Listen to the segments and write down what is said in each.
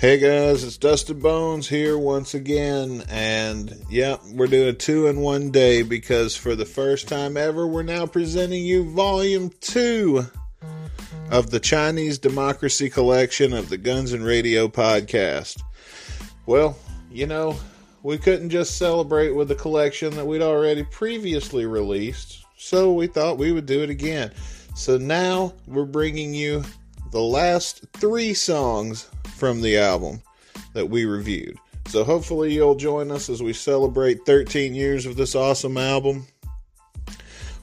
Hey guys, it's Dustin Bones here once again, and yeah, we're doing two in one day because for the first time ever, we're now presenting you volume two of the Chinese Democracy Collection of the Guns and Radio podcast. Well, you know, we couldn't just celebrate with the collection that we'd already previously released, so we thought we would do it again. So now we're bringing you the last three songs from the album that we reviewed. So hopefully you'll join us as we celebrate 13 years of this awesome album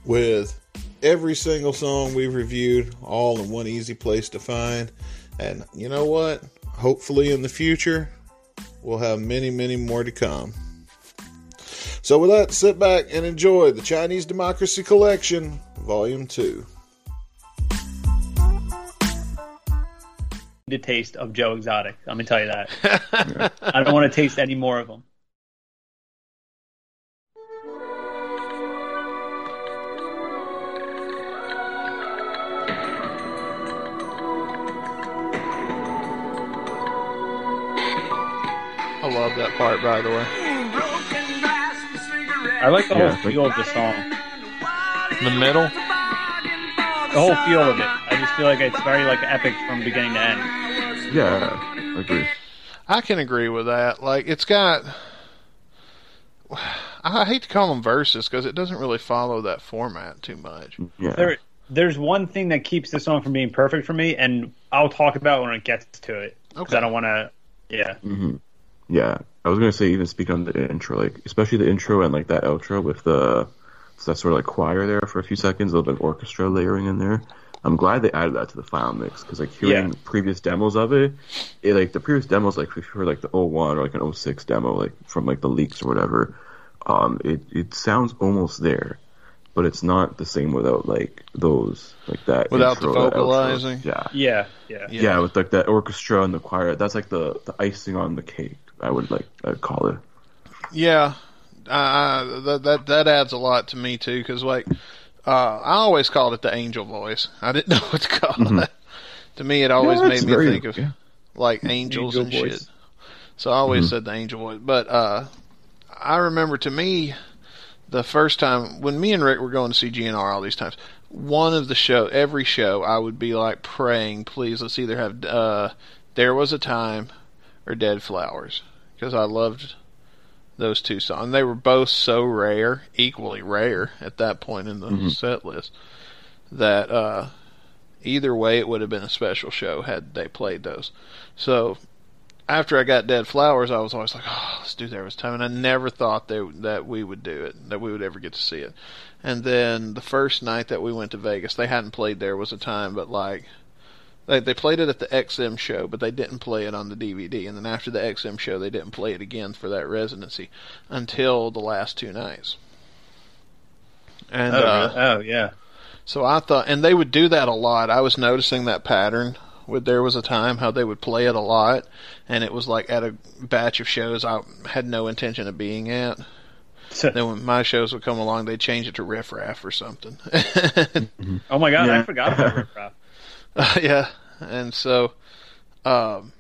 with every single song we've reviewed all in one easy place to find. And you know what? Hopefully in the future we'll have many, many more to come. So with that, sit back and enjoy the Chinese Democracy Collection, Volume 2. The taste of Joe Exotic. I'm gonna tell you that. I don't want to taste any more of them. I love that part, by the way. I like the Yeah, whole feel of the song, The middle. the whole feel of it. I just feel like it's very like epic from beginning to end. Yeah, I agree. I can agree with that. Like, it's got. I hate to call them verses because it doesn't really follow that format too much. Yeah. There, there's one thing that keeps the song from being perfect for me, and I'll talk about when it gets to it. 'cause Okay. I don't want to. Yeah. hmm Yeah. I was gonna say even speak on the intro, like especially the intro and like that outro with the that sort of like choir there for a few seconds, a little bit of orchestra layering in there. I'm glad they added that to the final mix because like hearing Yeah. previous demos of it, it like the previous demos like if you heard like the 01 or like an 06 demo like from like the leaks or whatever, um, it it sounds almost there, but it's not the same without like those like that Without the intro, that outro. vocalizing? Yeah. Yeah. Yeah. Yeah. with like that orchestra and the choir. That's like the the icing on the cake. I would like I'd call it. Yeah, uh, that that that adds a lot to me too. Because like, uh, I always called it the angel voice. I didn't know what to call it. To me, it always Mm-hmm. Yeah, made me very- think of yeah. like angels Angel and voice. shit. So I always Mhm. said the angel voice. But uh, I remember to me, the first time when me and Rick were going to see GNR all these times, one of the show, every show, I would be like praying, please, let's either have uh, "There Was a Time" or "Dead Flowers," because I loved those two songs. They were both so rare, equally rare at that point in the Mhm. set list, that uh, either way it would have been a special show had they played those. So after I got Dead Flowers, I was always like, "Oh, let's do There Was Time," and I never thought they, that we would do it, that we would ever get to see it. And then the first night that we went to Vegas, they hadn't played There Was a Time, but like they they played it at the XM show, but they didn't play it on the DVD. And then after the XM show, they didn't play it again for that residency until the last two nights. And Oh, uh, really? oh yeah. so I thought, and they would do that a lot. I was noticing that pattern. With there was a time how they would play it a lot, and it was like at a batch of shows I had no intention of being at. Then when my shows would come along, they'd change it to Riff Raff or something. oh my god, I forgot about Riff Raff. Uh, yeah, and so um,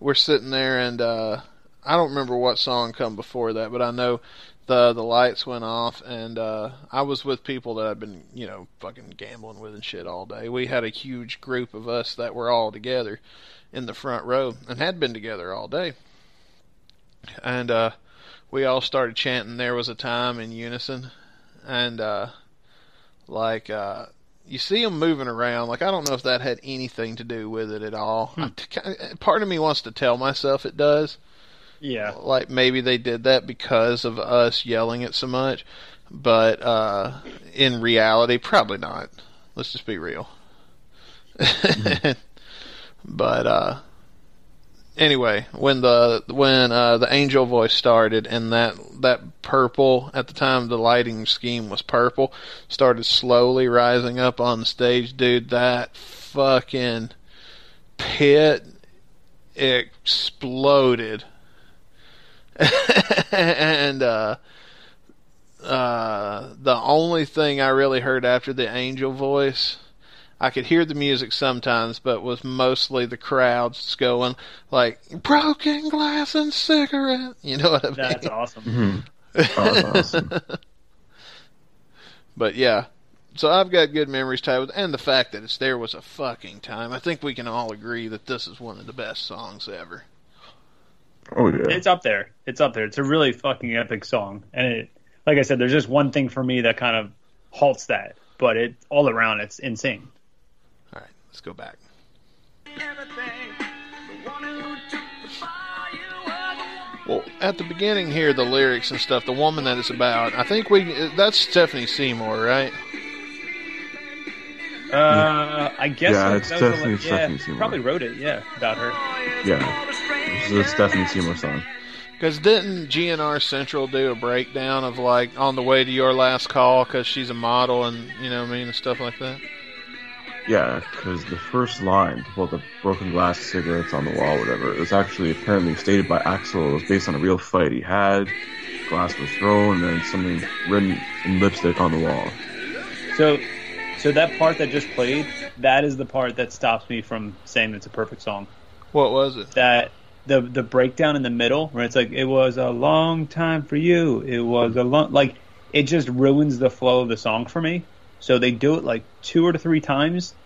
we're sitting there, and uh, I don't remember what song come before that, but I know the the lights went off, and uh, I was with people that I've been, you know, fucking gambling with and shit all day. We had a huge group of us that were all together in the front row and had been together all day, and uh, we all started chanting. There was a time in unison, and uh, like. You see them moving around. Like I don't know if that had anything to do with it at all. I t- part of me wants to tell myself it does. Yeah. Like maybe they did that because of us yelling it so much, but uh, in reality, probably not. Let's just be real. but uh, anyway, when the when uh, the angel voice started and that that purple at the time the lighting scheme was purple started slowly rising up on stage, dude, that fucking pit exploded. and uh uh the only thing I really heard after the angel voice I could hear the music sometimes, but was mostly the crowds just going like broken glass and cigarette. You know what I mean? Mm-hmm. That's awesome. Oh, that's awesome. But yeah, so I've got good memories tied with, and the fact that it's there was a fucking time. I think we can all agree that this is one of the best songs ever. Oh yeah. It's up there. It's up there. It's a really fucking epic song, and it, like I said, there's just one thing for me that kind of halts that, but it all around it's insane. All right, let's go back. Well, at the beginning here, the lyrics and stuff, the woman that it's about, I think we that's Stephanie Seymour, right? Uh, I guess Yeah, so, it's 'cause that was definitely yeah, Stephanie Seymour. Probably wrote it, yeah, about her. Yeah. This is a Stephanie Seymour song. Because didn't GNR Central do a breakdown of like on the way to your last call because she's a model and you know what I mean and stuff like that? Yeah, because the first line about the broken glass cigarettes on the wall, whatever, it was actually apparently stated by Axl. It was based on a real fight he had. Glass was thrown, and then something written in lipstick on the wall. So, so that part that just played, that is the part that stops me from saying it's a perfect song. What was it? That the the breakdown in the middle where it's like it was a long time for you. It was a long like it just ruins the flow of the song for me. So they do it like two or three times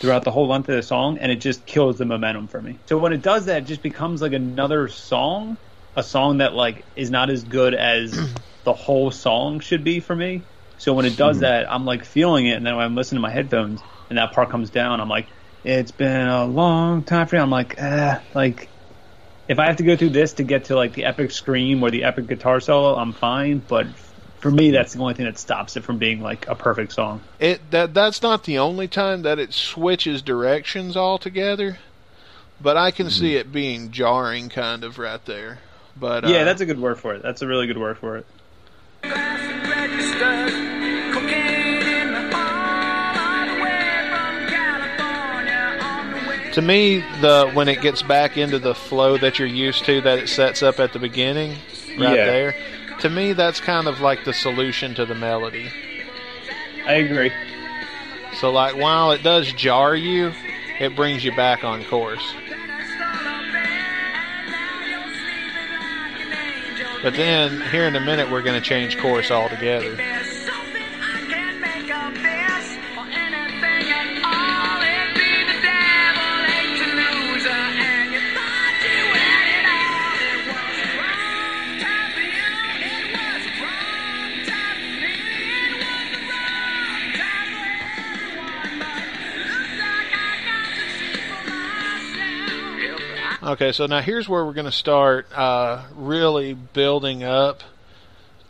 throughout the whole length of the song, and it just kills the momentum for me. So when it does that, it just becomes like another song, a song that like is not as good as the whole song should be for me. So when it does that, I'm like feeling it, and then when I'm listening to my headphones, and that part comes down, I'm like, it's been a long time for you. I'm like, ah, like if I have to go through this to get to like the epic scream or the epic guitar solo, I'm fine. But for me, that's the only thing that stops it from being like a perfect song. It that that's not the only time that it switches directions altogether, but I can see it being jarring, kind of right there. But uh, Yeah, that's a good word for it. That's a really good word for it. to me the when it gets back into the flow that you're used to that it sets up at the beginning, right Yeah. there. To me, that's kind of like the solution to the melody. I agree. So like while it does jar you, it brings you back on course. But then here in a minute we're going to change course altogether. Okay, so now here's where we're going to start uh, really building up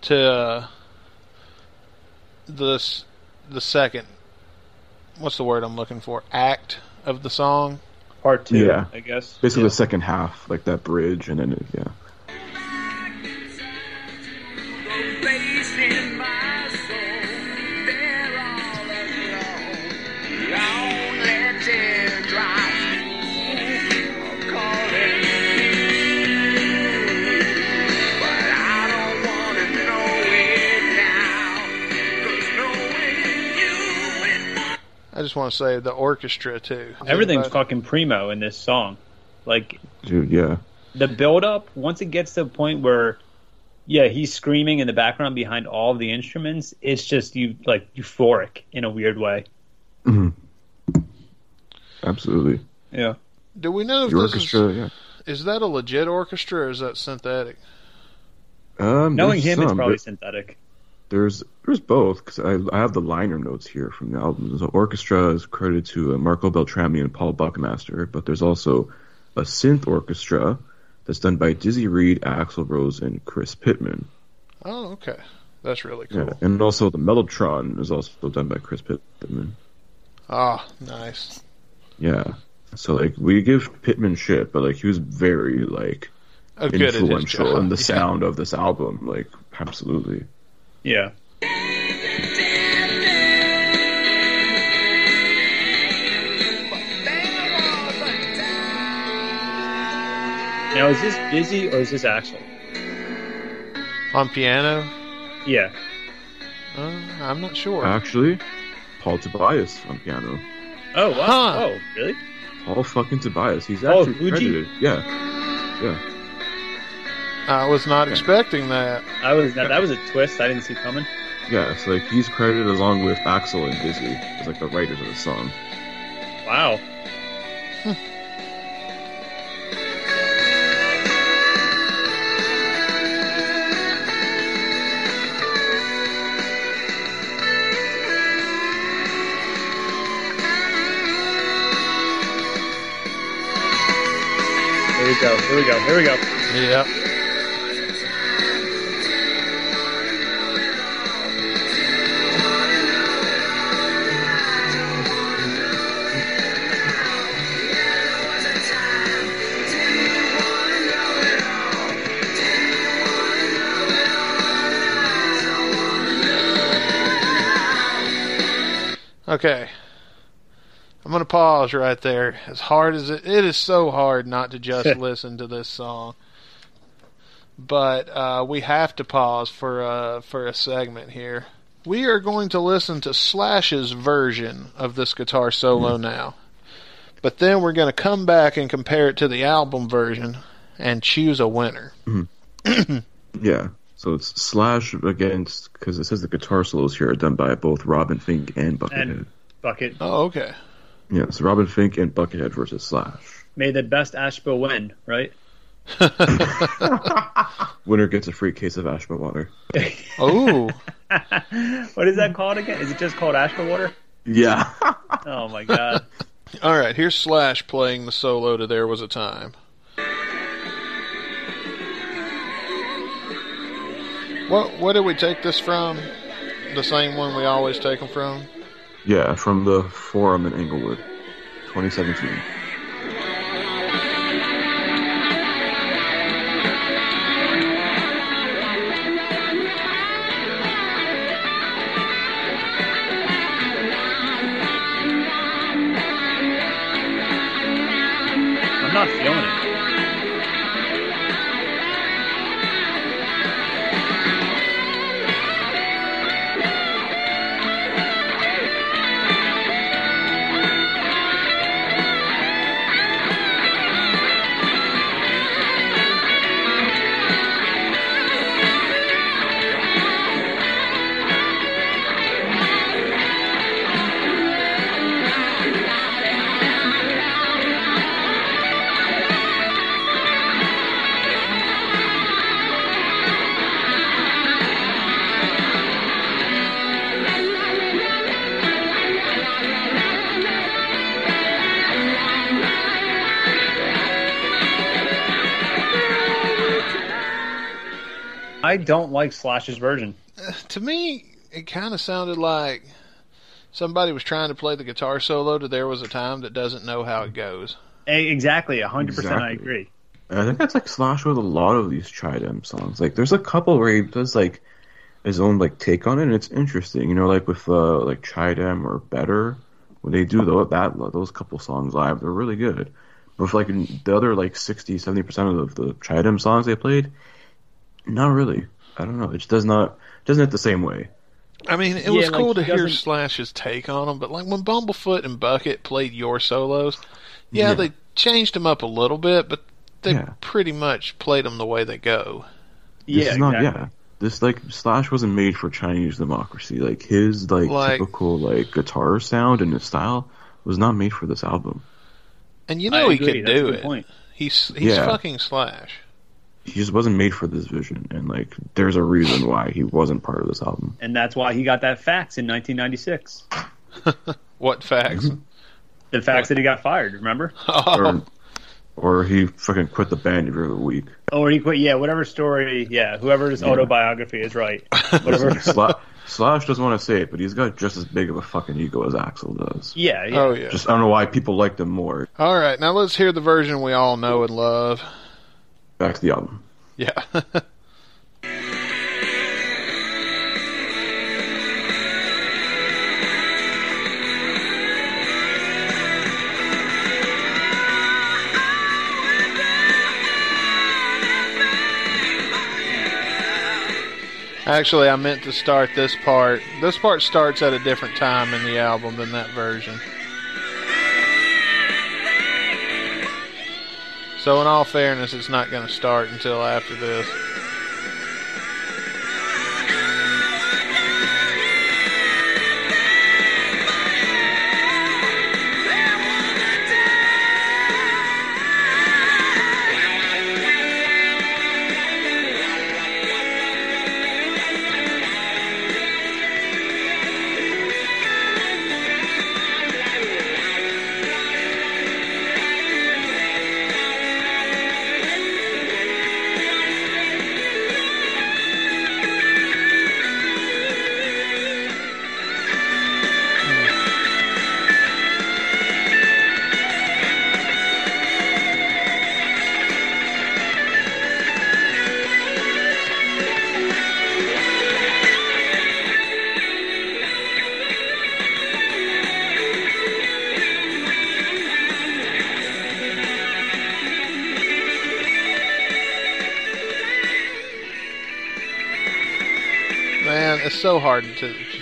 to uh, this the second. What's the word I'm looking for? Act of the song. Part two, Yeah. I guess. Basically, Yeah. the second half, like that bridge, and then it, yeah. I just want to say the orchestra too. Everything's But- fucking primo in this song. Like Dude, yeah. the build up, once it gets to the point where yeah, he's screaming in the background behind all of the instruments, it's just you like euphoric in a weird way. hmm Absolutely. Yeah. Do we know if The this orchestra, is yeah. is that a legit orchestra or is that synthetic? Um, Knowing there's him, it's probably There- synthetic. There's there's both because I, I have the liner notes here from the album. The orchestra is credited to uh, Marco Beltrami and Paul Buckmaster, but there's also a synth orchestra that's done by Dizzy Reed, Axl Rose, and Chris Pittman. Oh, okay, that's really cool. Yeah, and also the Mellotron is also done by Chris Pittman. Ah, nice. Yeah, so like we give Pittman shit, but like he was very like A good influential in the Yeah. sound of this album. Like absolutely. Yeah. Now is this Dizzy or is this Axl? on piano. Yeah. Uh, I'm not sure. Actually, Paul Tobias on piano. Oh, wow. Huh. Oh, really? Paul fucking Tobias. He's Oh, actually Fuji. credited. Yeah, yeah. I was not expecting that. I was that, that was a twist I didn't see coming. Yeah, so like he's credited along with Axl and Dizzy as like the writers of the song. Wow. Here we go. Here we go. Here we go. Yep. Okay. I'm going to pause right there. As hard as it, it is so hard not to just listen to this song. But uh, we have to pause for uh, for a segment here. We are going to listen to Slash's version of this guitar solo now. But then we're going to come back and compare it to the album version and choose a winner. Yeah. So it's Slash against because it says the guitar solos here are done by both Robin Finck and Buckethead. And Bucket Oh, okay. yeah, so Robin Finck and Buckethead versus Slash. May the best Asheville win, right? Winner gets a free case of Ashma water. Oh, what is that called again? Is it just called Asheville water? Yeah. Oh my god. all right. Here's Slash playing the solo to "There Was a Time." What what did we take this from? The same one we always take them from. yeah, from the forum in Inglewood, 2017. I'm not feeling it. I don't like Slash's version. To me, it kind of sounded like somebody was trying to play the guitar solo to "There Was a Time" that doesn't know how it goes. Exactly, 100% I agree. And I think that's like Slash with a lot of these ChiDem songs. Like, there's a couple where he does like his own like take on it, and it's interesting. You know, like with uh, like ChiDem or Better, when they do those, that those couple songs live, they're really good. But with like the other like 60, 70 percent of the, the ChiDem songs they played, not really. I don't know. It just does not doesn't it the same way. I mean, it Yeah, was like, cool to he hear doesn't- Slash's take on them, but like when Bumblefoot and Bucket played your solos, yeah, Yeah. they changed them up a little bit, but they Yeah. pretty much played them the way they go. This Yeah, is not exactly. yeah. This like Slash wasn't made for Chinese democracy. Like his like, Like- typical like guitar sound and his style was not made for this album. And you I know he agree. could That's do it. point. He's he's Yeah. fucking Slash. He just wasn't made for this vision, and like there's a reason why he wasn't part of this album. And that's why he got that fax in 1996. What fax? Mm-hmm. The fax that he got fired, remember? Oh, Or, or he fucking quit the band every other week. Oh, or he quit, yeah, whatever story, yeah, whoever's autobiography is right. Whatever. Sla- Slash doesn't want to say it, but he's got just as big of a fucking ego as Axl does. yeah, yeah. oh yeah. Just I don't know why people liked him more. All right, now let's hear the version we all know and love. Back to the album. Yeah. Actually, I meant to start this part. This part starts at a different time in the album than that version. So, in all fairness, it's not going to start until after this.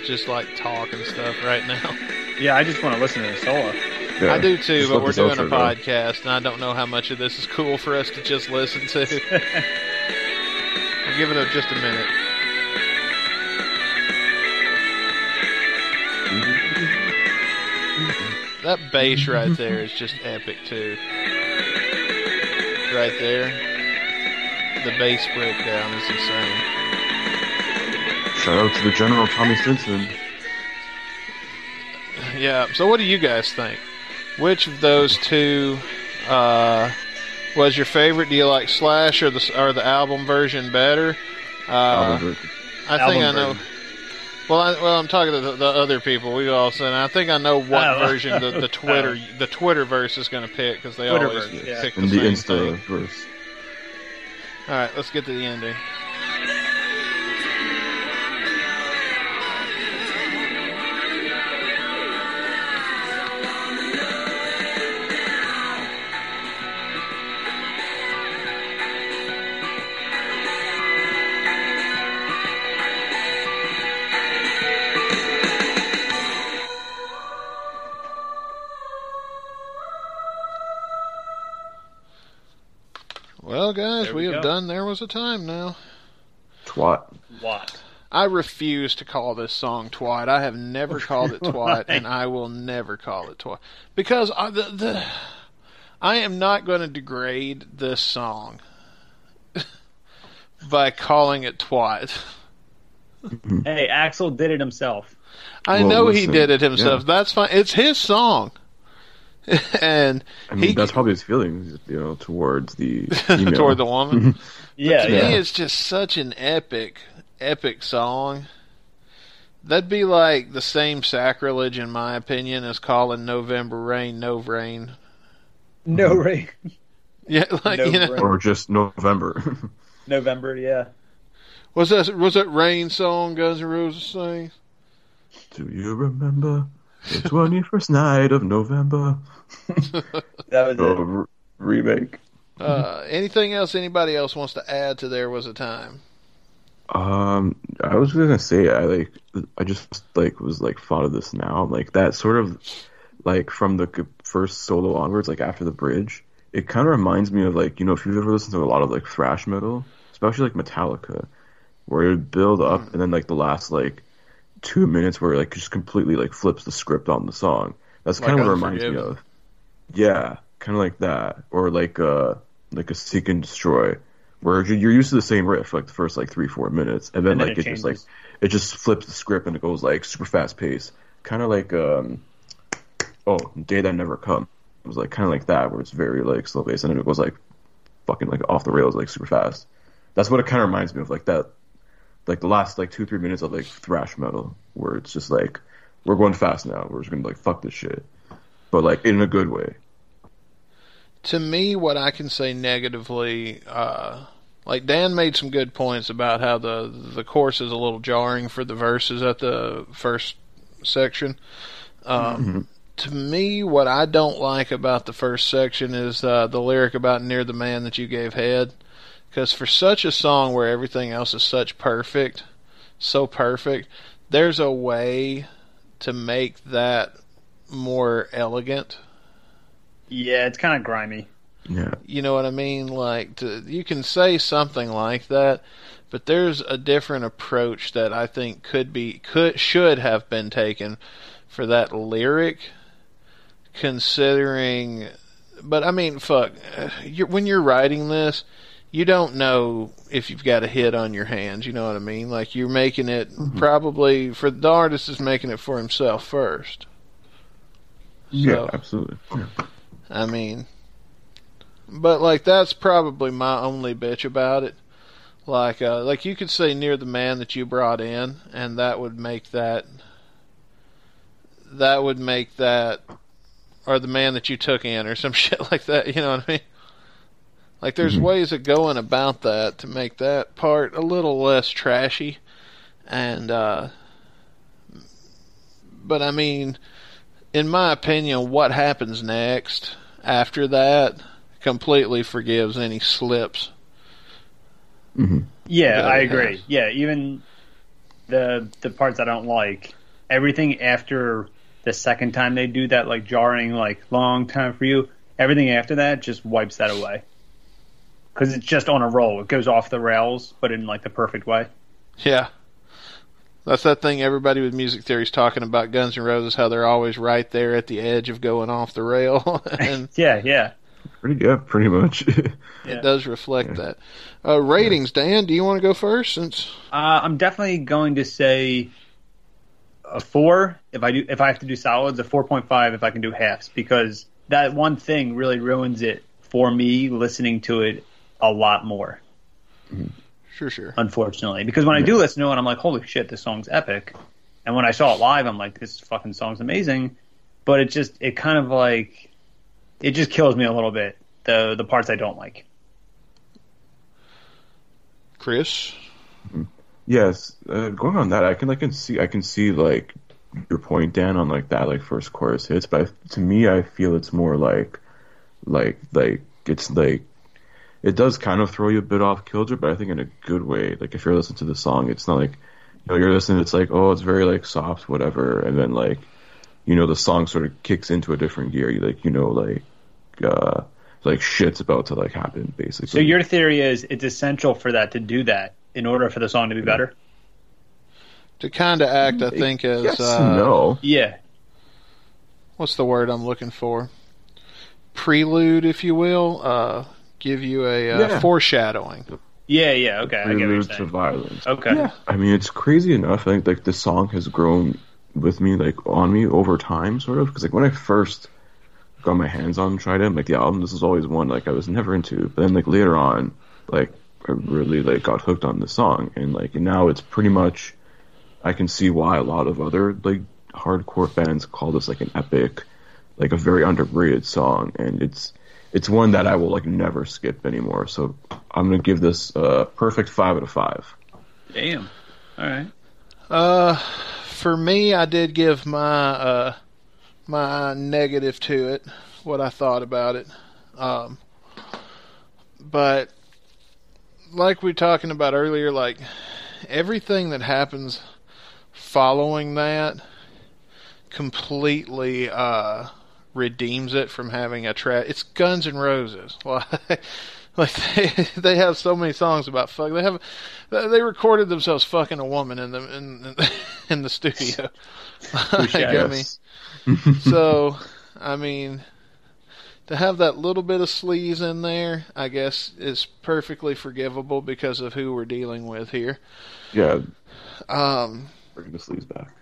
Just like talk and stuff right now. Yeah, I just want to listen to the solo. Yeah, I do too, but we're doing a outro go. podcast, and I don't know how much of this is cool for us to just listen to. I'll give it up just a minute. That bass right there is just epic too. Right there, the bass breakdown is insane. Shout out to the General Tommy Stinson. Yeah. So, what do you guys think? Which of those two uh, was your favorite? Do you like Slash or the or the album version better? Uh, Album version. I Album think I know. version. Well, I, well, I'm talking to the, the other people. We all said. I think I know what Oh. version the, the Twitter the Twitter verse is going to pick because they Twitter always verse, yeah. pick the And the Insta thing. verse. All right, let's get to the ending. Done. There was a time now. Twat. What? I refuse to call this song "Twat." I have never called it "Twat," and I will never call it "Twat" because I, the, the I am not going to degrade this song by calling it "Twat." Hey, Axl did it himself. I Well, know he did it himself. yeah. That's fine. It's his song, and I mean, he that's probably his feelings, you know, towards the email. toward the woman. Yeah, to yeah. me, it's just such an epic, epic song. That'd be like the same sacrilege, in my opinion, as calling November Rain No Rain. No mm-hmm. rain. Yeah, like No you know, Rain. or just November. November, yeah. was that was that Rain song Guns N' Roses sang? Do you remember the 21st night of November? That was it. re- remake. Uh, anything else anybody else wants to add to There Was a Time? Um, I was gonna say I like I just like was like thought of this now like that sort of like from the first solo onwards like after the bridge it kind of reminds me of like you know if you've ever listened to a lot of like thrash metal especially like Metallica where it would build up and then like the last like two minutes where it, like just completely like flips the script on the song that's Like kind of what it reminds me of yeah kind of like that. Or like uh like a seek and destroy where you're you're used to the same riff like the first like three four minutes. And then And then like it it, just like it just flips the script and it goes like super fast pace. Kind of like um oh day that never come it was like kind of like that where it's very like slow paced and then it goes like fucking like off the rails like super fast. That's what it kind of reminds me of like that like the last like two three minutes of like thrash metal where it's just like we're going fast now. We're just gonna like fuck this shit but like in a good way to me, what I can say negatively, uh, like Dan made some good points about how the the chorus is a little jarring for the verses at the first section. Um, To me, what I don't like about the first section is uh, the lyric about "near the man that you gave head," because for such a song where everything else is such perfect, so perfect, there's a way to make that more elegant. Yeah, it's kind of grimy. Yeah. You know what I mean? Like to, you can say something like that, but there's a different approach that I think could be could should have been taken for that lyric considering but I mean fuck you're, when you're writing this you don't know if you've got a hit on your hands, you know what I mean? Like you're making it Mm-hmm. probably for the artist is making it for himself first. Yeah, absolutely. Yeah. I mean, but like that's probably my only bitch about it. Like, uh, like you could say near the man that you brought in, and that would make that. That would make that, or the man that you took in, or some shit like that. You know what I mean? Like, there's Mhm. ways of going about that to make that part a little less trashy, and. uh But I mean, in my opinion, what happens next after that completely forgives any slips. hmm Yeah, I agree. has. Yeah, even the the parts I don't like, everything after the second time they do that like jarring like long time for you, everything after that just wipes that away. Cuz it's just on a roll. It goes off the rails, but in like the perfect way. Yeah. That's that thing everybody with music theory is talking about Guns N' Roses, how they're always right there at the edge of going off the rail. and Yeah, yeah. Pretty yeah, pretty much. Yeah. it does reflect Yeah. that. Uh, ratings, Dan, do you want to go first? Since Uh, I'm definitely going to say a four if I do if I have to do solids, a four point five if I can do halves because that one thing really ruins it for me listening to it a lot more. Sure, sure. Unfortunately, because when I do listen to it, I'm like, holy shit, this song's epic. And when I saw it live, I'm like, this fucking song's amazing. But it just it kind of like it just kills me a little bit the the parts I don't like. Chris, yes, uh, going on that, I can like can see I can see like your point, Dan, on like that like first chorus hits, but I, to me, I feel it's more like like like it's like it does kind of throw you a bit off kilter, but I think in a good way. Like if you're listening to the song, it's not like you know you're listening. It's like oh, it's very like soft, whatever, and then like you know the song sort of kicks into a different gear. You like you know like uh like shit's about to like happen basically. So your theory is it's essential for that to do that in order for the song to be better. to kind of act, I think, as yes, uh, no. Yeah, what's the word I'm looking for? Prelude, if you will. Uh, give you a uh, Yeah. foreshadowing. yeah, yeah. Okay, I get what you're Prelude to saying. violence. Okay, Yeah, I mean it's crazy enough. I think like the song has grown with me, like on me over time, sort of. Because like when I first got my hands on tried it, like the album, this was always one like I was never into. But then like later on, like I really like got hooked on the song, and like now it's pretty much. I can see why a lot of other like hardcore fans call this like an epic, like a very underrated song, and it's it's one that I will like never skip anymore. So I'm gonna give this a perfect five out of five. damn. All right. Uh, for me, I did give my uh my negative to it, what I thought about it. Um, but like we were talking about earlier, like everything that happens following that completely uh redeems it from having a track. It's Guns N' Roses. Like, like they they have so many songs about fuck. They have they recorded themselves fucking a woman in the in in the studio. Like, I mean, so I mean, to have that little bit of sleaze in there, I guess is perfectly forgivable because of who we're dealing with here. Yeah, Um, bring the sleeves back.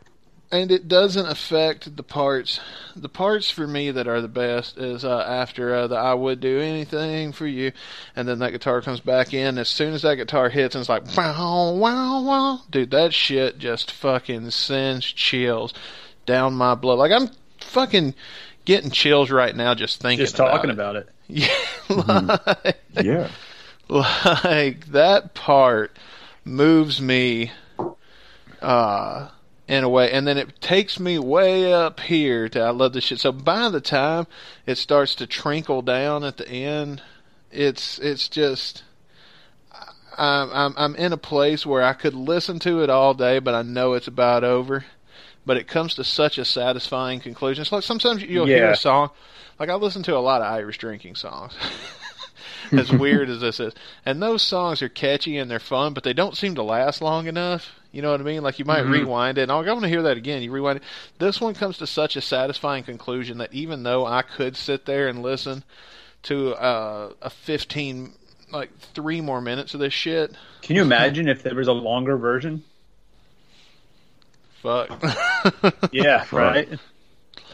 And it doesn't affect the parts. The parts for me that are the best is uh, after uh, the "I would do anything for you," and then that guitar comes back in. As soon as that guitar hits, and it's like wow, wow, wow, dude, that shit just fucking sends chills down my blood. Like I'm fucking getting chills right now just thinking. Just talking about about it. it. Yeah, like, Yeah, like that part moves me uh in a way and then it takes me way up here to I love this shit. So by the time it starts to trickle down at the end, it's it's just I'm I'm I'm in a place where I could listen to it all day, but I know it's about over but it comes to such a satisfying conclusion. It's like sometimes you'll hear a song, like I listen to a lot of Irish drinking songs. as weird as this is, and those songs are catchy and they're fun, but they don't seem to last long enough. You know what I mean? Like you might Mm-hmm. rewind it, and oh, I want to hear that again. You rewind it. This one comes to such a satisfying conclusion that even though I could sit there and listen to uh, a fifteen, like three more minutes of this shit, Can you imagine if there was a longer version? fuck. Yeah, right.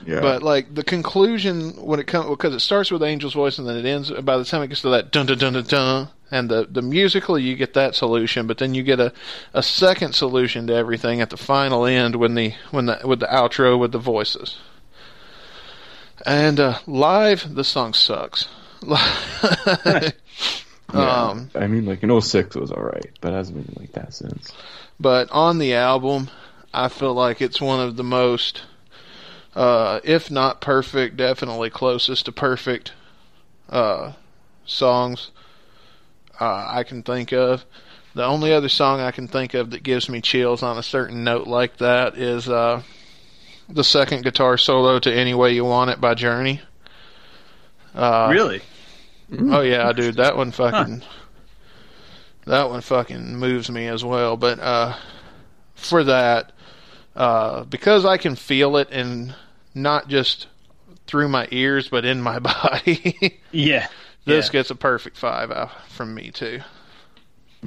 Yeah. But like the conclusion when it comes because it starts with Angel's voice and then it ends. By the time it gets to that dun dun dun dun dun, and the the musically you get that solution, but then you get a a second solution to everything at the final end when the when the with the outro with the voices. And uh, live, the song sucks. yeah. um, I mean, like in 06 it was alright, but it hasn't been like that since. but on the album, I feel like it's one of the most, uh, if not perfect, definitely closest to perfect uh, songs uh, I can think of. The only other song I can think of that gives me chills on a certain note like that is uh, the second guitar solo to "Any Way You Want It" by Journey. Uh, really? Oh yeah, dude, that one fucking that one fucking moves me as well. But uh for that, uh because I can feel it and not just through my ears but in my body, Yeah. This Yeah. gets a perfect five out from me too.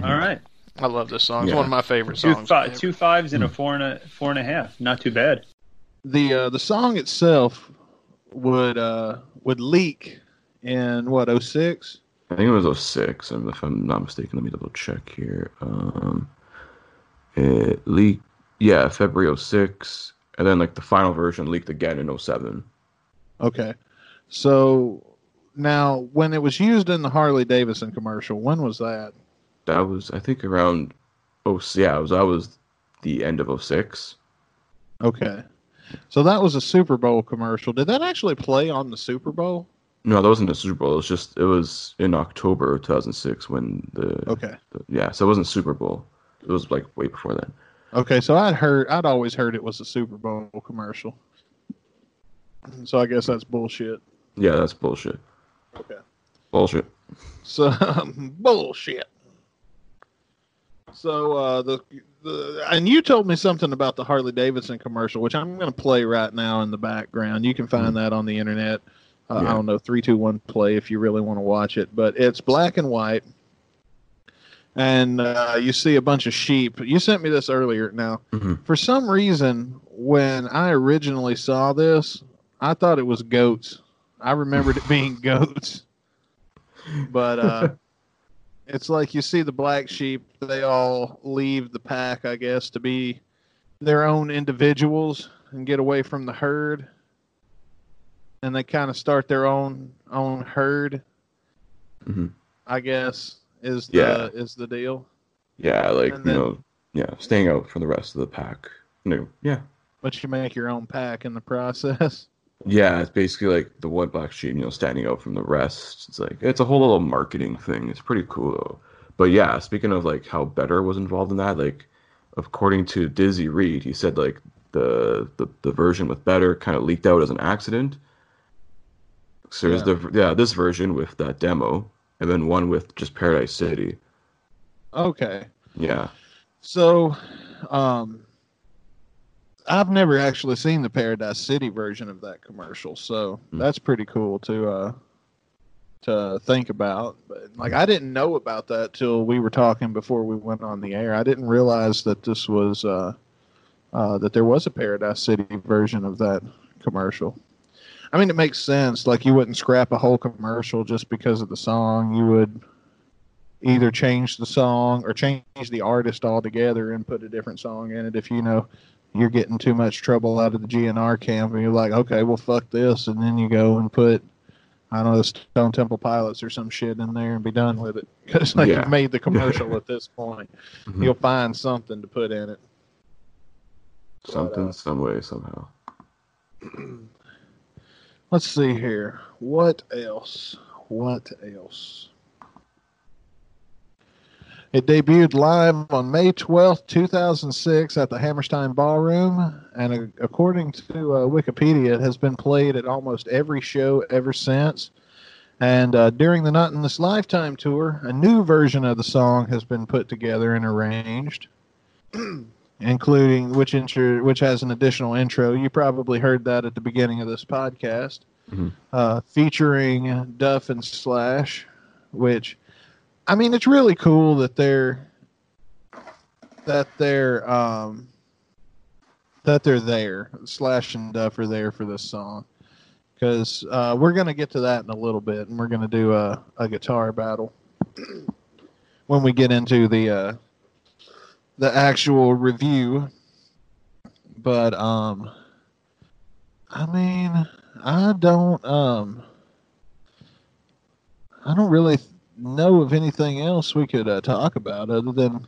All right. I love this song. It's Yeah. one of my favorite Two, songs. fi- two fives and a four and a four and a half. Not too bad. the uh, the song itself would uh, would leak in what 06? I think it was 06, and if I'm not mistaken, let me double check here. Um, it leaked, yeah, February 06, and then like the final version leaked again in 07. Okay, so now when it was used in the Harley Davidson commercial, when was that? That was, I think, around, oh, yeah, it was, that was the end of 06. Okay, so that was a Super Bowl commercial. Did that actually play on the Super Bowl? No, that wasn't a Super Bowl. It was just, it was in October of 2006 when the, Okay, the yeah, so it wasn't Super Bowl. It was like way before then. okay, so I'd heard, I'd always heard it was a Super Bowl commercial. So I guess that's bullshit. Yeah, that's bullshit. Okay. Bullshit. So bullshit. So uh, the the and you told me something about the Harley Davidson commercial, which I'm going to play right now in the background. You can find that on the internet. Uh, I don't know three two one play if you really want to watch it, but it's black and white, and uh, you see a bunch of sheep. You sent me this earlier. Now, Mhm. for some reason, when I originally saw this, I thought it was goats. I remembered it being goats but uh it's like you see the black sheep they all leave the pack i guess to be their own individuals and get away from the herd and they kind of start their own own herd Mhm. i guess is the Yeah. is the deal Yeah, like, And you know, yeah, staying out from the rest of the pack. No, yeah. but you make your own pack in the process Yeah, it's basically like the one black sheep, you know, standing out from the rest. It's like it's a whole little marketing thing. It's pretty cool though. But yeah, speaking of like how Better was involved in that, like according to Dizzy Reed, he said like the the, the version with Better kind of leaked out as an accident. So there's the yeah this version with that demo, and then one with just Paradise City. okay Yeah, So, um, I've never actually seen the Paradise City version of that commercial, so Hmm. that's pretty cool to uh, to think about. But like, I didn't know about that till we were talking before we went on the air. I didn't realize that this was uh, uh, that there was a Paradise City version of that commercial. I mean, it makes sense. Like, you wouldn't scrap a whole commercial just because of the song. You would either change the song or change the artist altogether and put a different song in it if you know you're getting too much trouble out of the GNR camp and you're like, okay, well, fuck this. And then you go and put, I don't know, the Stone Temple Pilots or some shit in there and be done with it. Because, like, Yeah. you've made the commercial at this point. Mhm. You'll find something to put in it. something, uh, some way, somehow. Let's see here. What else? What else? It debuted live on May 12th, 2006 at the Hammerstein Ballroom, and uh, according to uh, Wikipedia, it has been played at almost every show ever since. And uh, during the Not in This Lifetime tour, a new version of the song has been put together and arranged, including which intro, which has an additional intro. You probably heard that at the beginning of this podcast, Mhm. uh, featuring Duff and Slash, which I mean, it's really cool that they're that they're um, that they're there. Slash and Duff are there for this song because uh, we're gonna get to that in a little bit, and we're gonna do a, a guitar battle when we get into the uh, the actual review. But um, I mean, I don't um, I don't really know of anything else we could uh, talk about other than,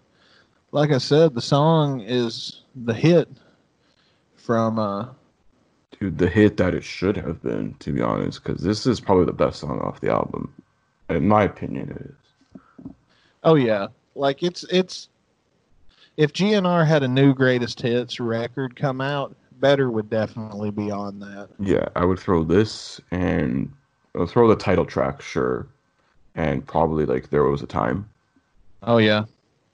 like I said, the song is the hit from. Uh, Dude, the hit that it should have been, to be honest, because this is probably the best song off the album. In my opinion, it is. oh yeah, like it's it's. If GNR had a new greatest hits record come out, Better would definitely be on that. Yeah, I would throw this and I'll throw the title track, sure, and probably like There Was a Time. Oh yeah,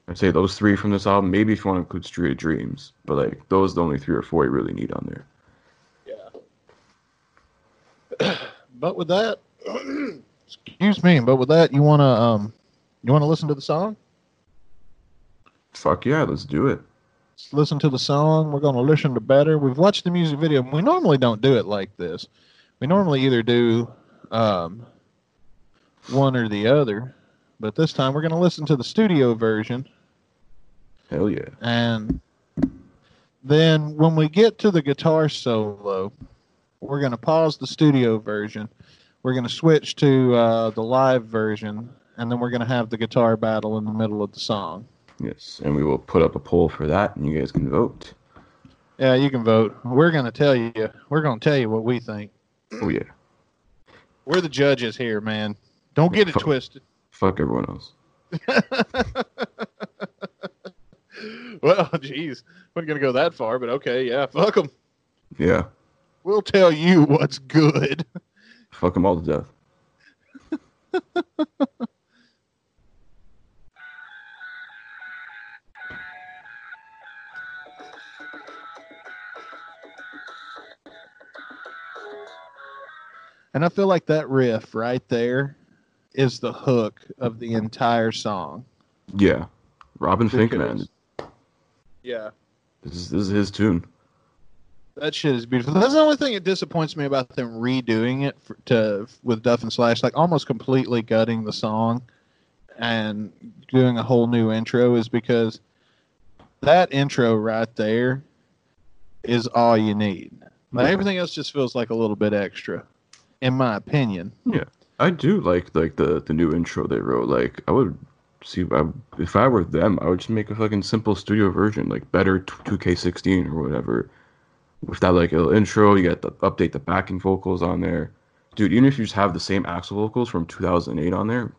I'd say those three from this album. Maybe if you want to include Street of Dreams, but like those are the only three or four you really need on there. Yeah. but with that, excuse me, but with that, you wanna um, you wanna listen to the song? Fuck yeah, let's do it. Let's listen to the song. We're gonna listen to better. We've watched the music video. We normally don't do it like this. We normally either do um, one or the other, but this time we're gonna listen to the studio version. Hell yeah. And then when we get to the guitar solo, we're going to pause the studio version. We're going to switch to uh, the live version, and then we're going to have the guitar battle in the middle of the song. Yes, and we will put up a poll for that, and you guys can vote. Yeah, you can vote. We're going to tell you. We're going to tell you what we think. Oh yeah. We're the judges here, man. Don't get it twisted. Fuck everyone else. Well, jeez, wasn't going to go that far, but okay, yeah, fuck them. Yeah. We'll tell you what's good. Fuck them all to death. And I feel like that riff right there is the hook of the entire song. Yeah. Robin Finck, Because- man. Yeah. This is this is his tune. That shit is beautiful. That's the only thing that disappoints me about them redoing it for, to with Duff and Slash, like almost completely gutting the song and doing a whole new intro, is because that intro right there is all you need. Like, Yeah. everything else just feels like a little bit extra, in my opinion. I do like like the the new intro they wrote. Like I would see I, if I were them, I would just make a fucking simple studio version, like better two K sixteen or whatever. With that like little intro, you got the update the backing vocals on there, dude. Even if you just have the same Axl vocals from two thousand eight on there,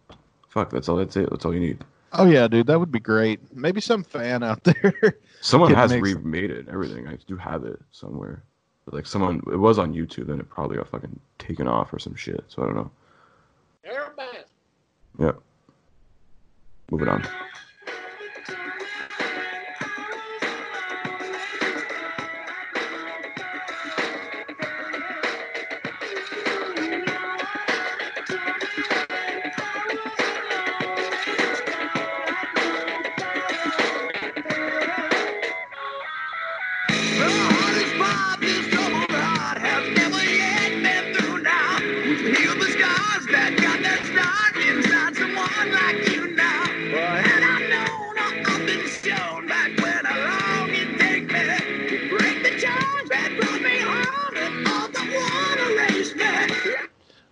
fuck, that's all. That's it. That's all you need. Oh yeah, dude, that would be great. Maybe some fan out there. Someone has remade it. and Everything. I do have it somewhere. But, like someone, it was on YouTube, and it probably got fucking taken off or some shit. So I don't know. Yeah. Moving on.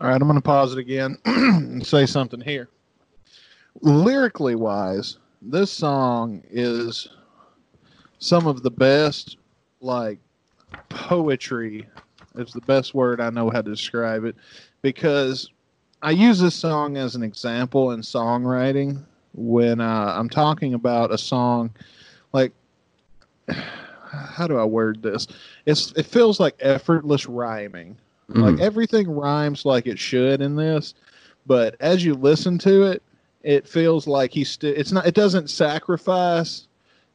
All right, I'm going to pause it again and say something here. Lyrically wise, this song is some of the best, like, poetry is the best word I know how to describe it because I use this song as an example in songwriting when uh, I'm talking about a song, like how do I word this? It's it feels like effortless rhyming. Like Mhm. everything rhymes like it should in this, but as you listen to it, it feels like he's still. It's not. It doesn't sacrifice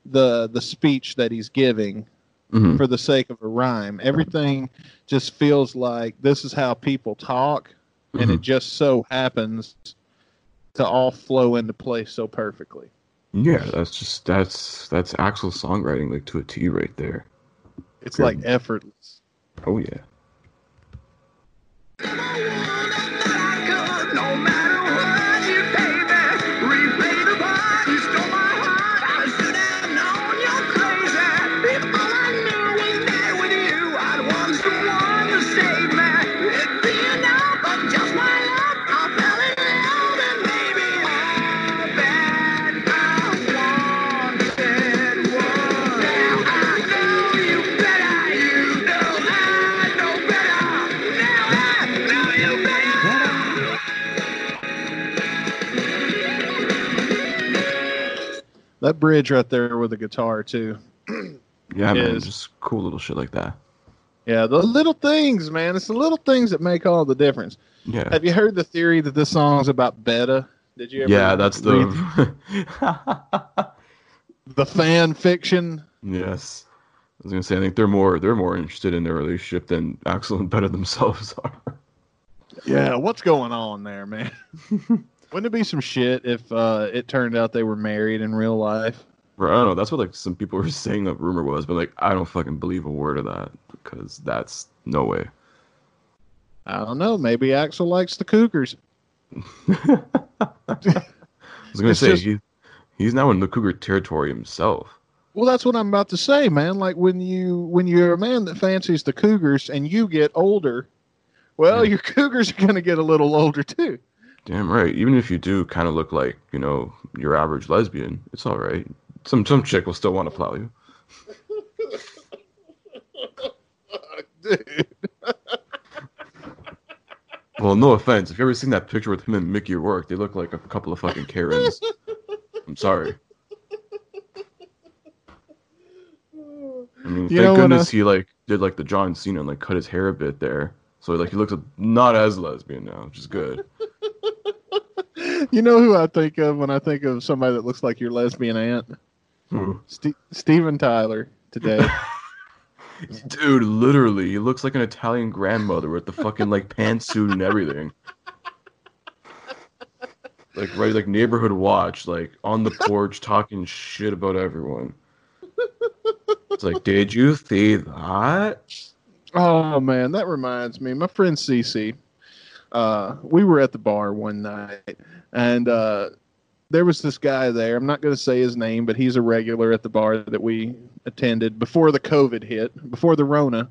the the speech that he's giving Mhm. for the sake of a rhyme. Everything just feels like this is how people talk, and it just so happens to all flow into place so perfectly. Yeah, that's just that's that's actual songwriting like to a T right there. It's Good. like effortless. Oh yeah. That bridge right there with the guitar too. Yeah, man, just cool little shit like that. Yeah, the little things, man. It's the little things that make all the difference. Yeah. Have you heard the theory that this song's about beta? Did you ever Yeah, that's the the fan fiction? Yes. I was gonna say I think they're more they're more interested in their relationship than Axl and Beta themselves are. Yeah, what's going on there, man? Wouldn't it be some shit if uh, it turned out they were married in real life? Bro, I don't know. That's what like some people were saying the rumor was, but like I don't fucking believe a word of that because that's no way. I don't know. Maybe Axl likes the Cougars. I was gonna It's say just- he, he's now in the Cougar territory himself. Well, that's what I'm about to say, man. Like when you when you're a man that fancies the Cougars and you get older, well, your Cougars are going to get a little older too. Damn right. Even if you do kind of look like you know your average lesbian, it's all right. Some some chick will still want to plow you. Well, no offense. If you ever seen that picture with him and Mickey Rourke, they look like a couple of fucking Karens. I'm sorry. I mean, You thank goodness uh, he like did like the John Cena and like cut his hair a bit there, so like he looks not as lesbian now, which is good. You know who I think of when I think of somebody that looks like your lesbian aunt? Who? Ste Steven Tyler today. Dude, literally, he looks like an Italian grandmother with the fucking like pantsuit and everything. Like right, like neighborhood watch, like on the porch talking shit about everyone. It's like, did you see that? Oh man, that reminds me. My friend Cece, uh, we were at the bar one night, and uh, there was this guy there. I'm not going to say his name, but he's a regular at the bar that we attended before the COVID hit, before the Rona.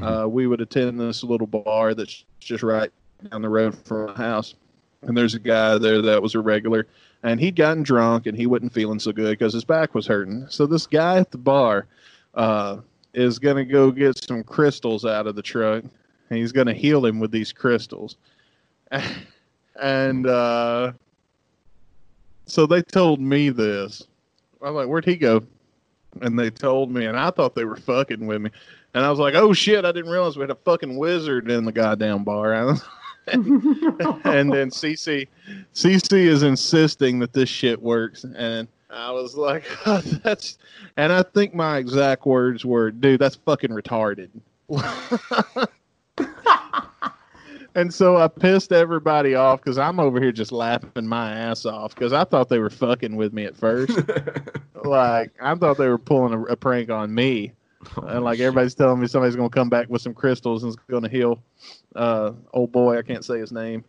Uh, we would attend this little bar that's just right down the road from my house, and there's a guy there that was a regular, and he'd gotten drunk and he wasn't feeling so good because his back was hurting. So this guy at the bar. Uh, is going to go get some crystals out of the truck and he's going to heal him with these crystals. and uh, so they told me this. I'm like, where'd he go? And they told me, and I thought they were fucking with me. And I was like, oh shit, I didn't realize we had a fucking wizard in the goddamn bar. and then CC, CC is insisting that this shit works. And I was like, that's, and I think my exact words were, dude, that's fucking retarded. And so I pissed everybody off because I'm over here just laughing my ass off because I thought they were fucking with me at first. like, I thought they were pulling a, a prank on me. And like everybody's telling me somebody's gonna come back with some crystals and is gonna heal uh old boy, I can't say his name,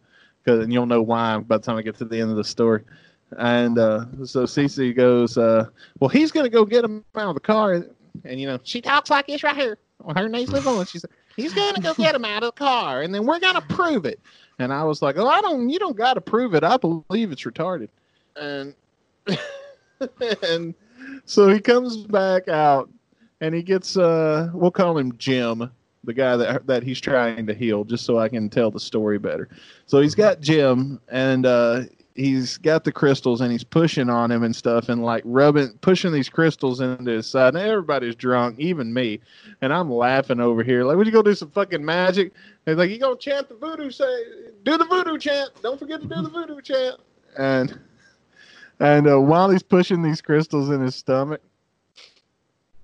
cause and you'll know why by the time I get to the end of the story. And uh so Cece goes, uh, well he's gonna go get him out of the car and, and you know, she talks like this right here. Well, her name's Liv. She said, He's gonna go get him out of the car and then we're gonna prove it. And I was like, Oh, I don't you don't gotta prove it. I believe it's retarded. And and so he comes back out and he gets uh we'll call him Jim, the guy that that he's trying to heal, just so I can tell the story better. So he's got Jim, and uh he's got the crystals and he's pushing on him and stuff and like rubbing pushing these crystals into his side. And everybody's drunk, even me. And I'm laughing over here. Like, would you go do some fucking magic? And like, you gonna chant the voodoo say do the voodoo chant. Don't forget to do the voodoo chant. And and uh, while he's pushing these crystals in his stomach,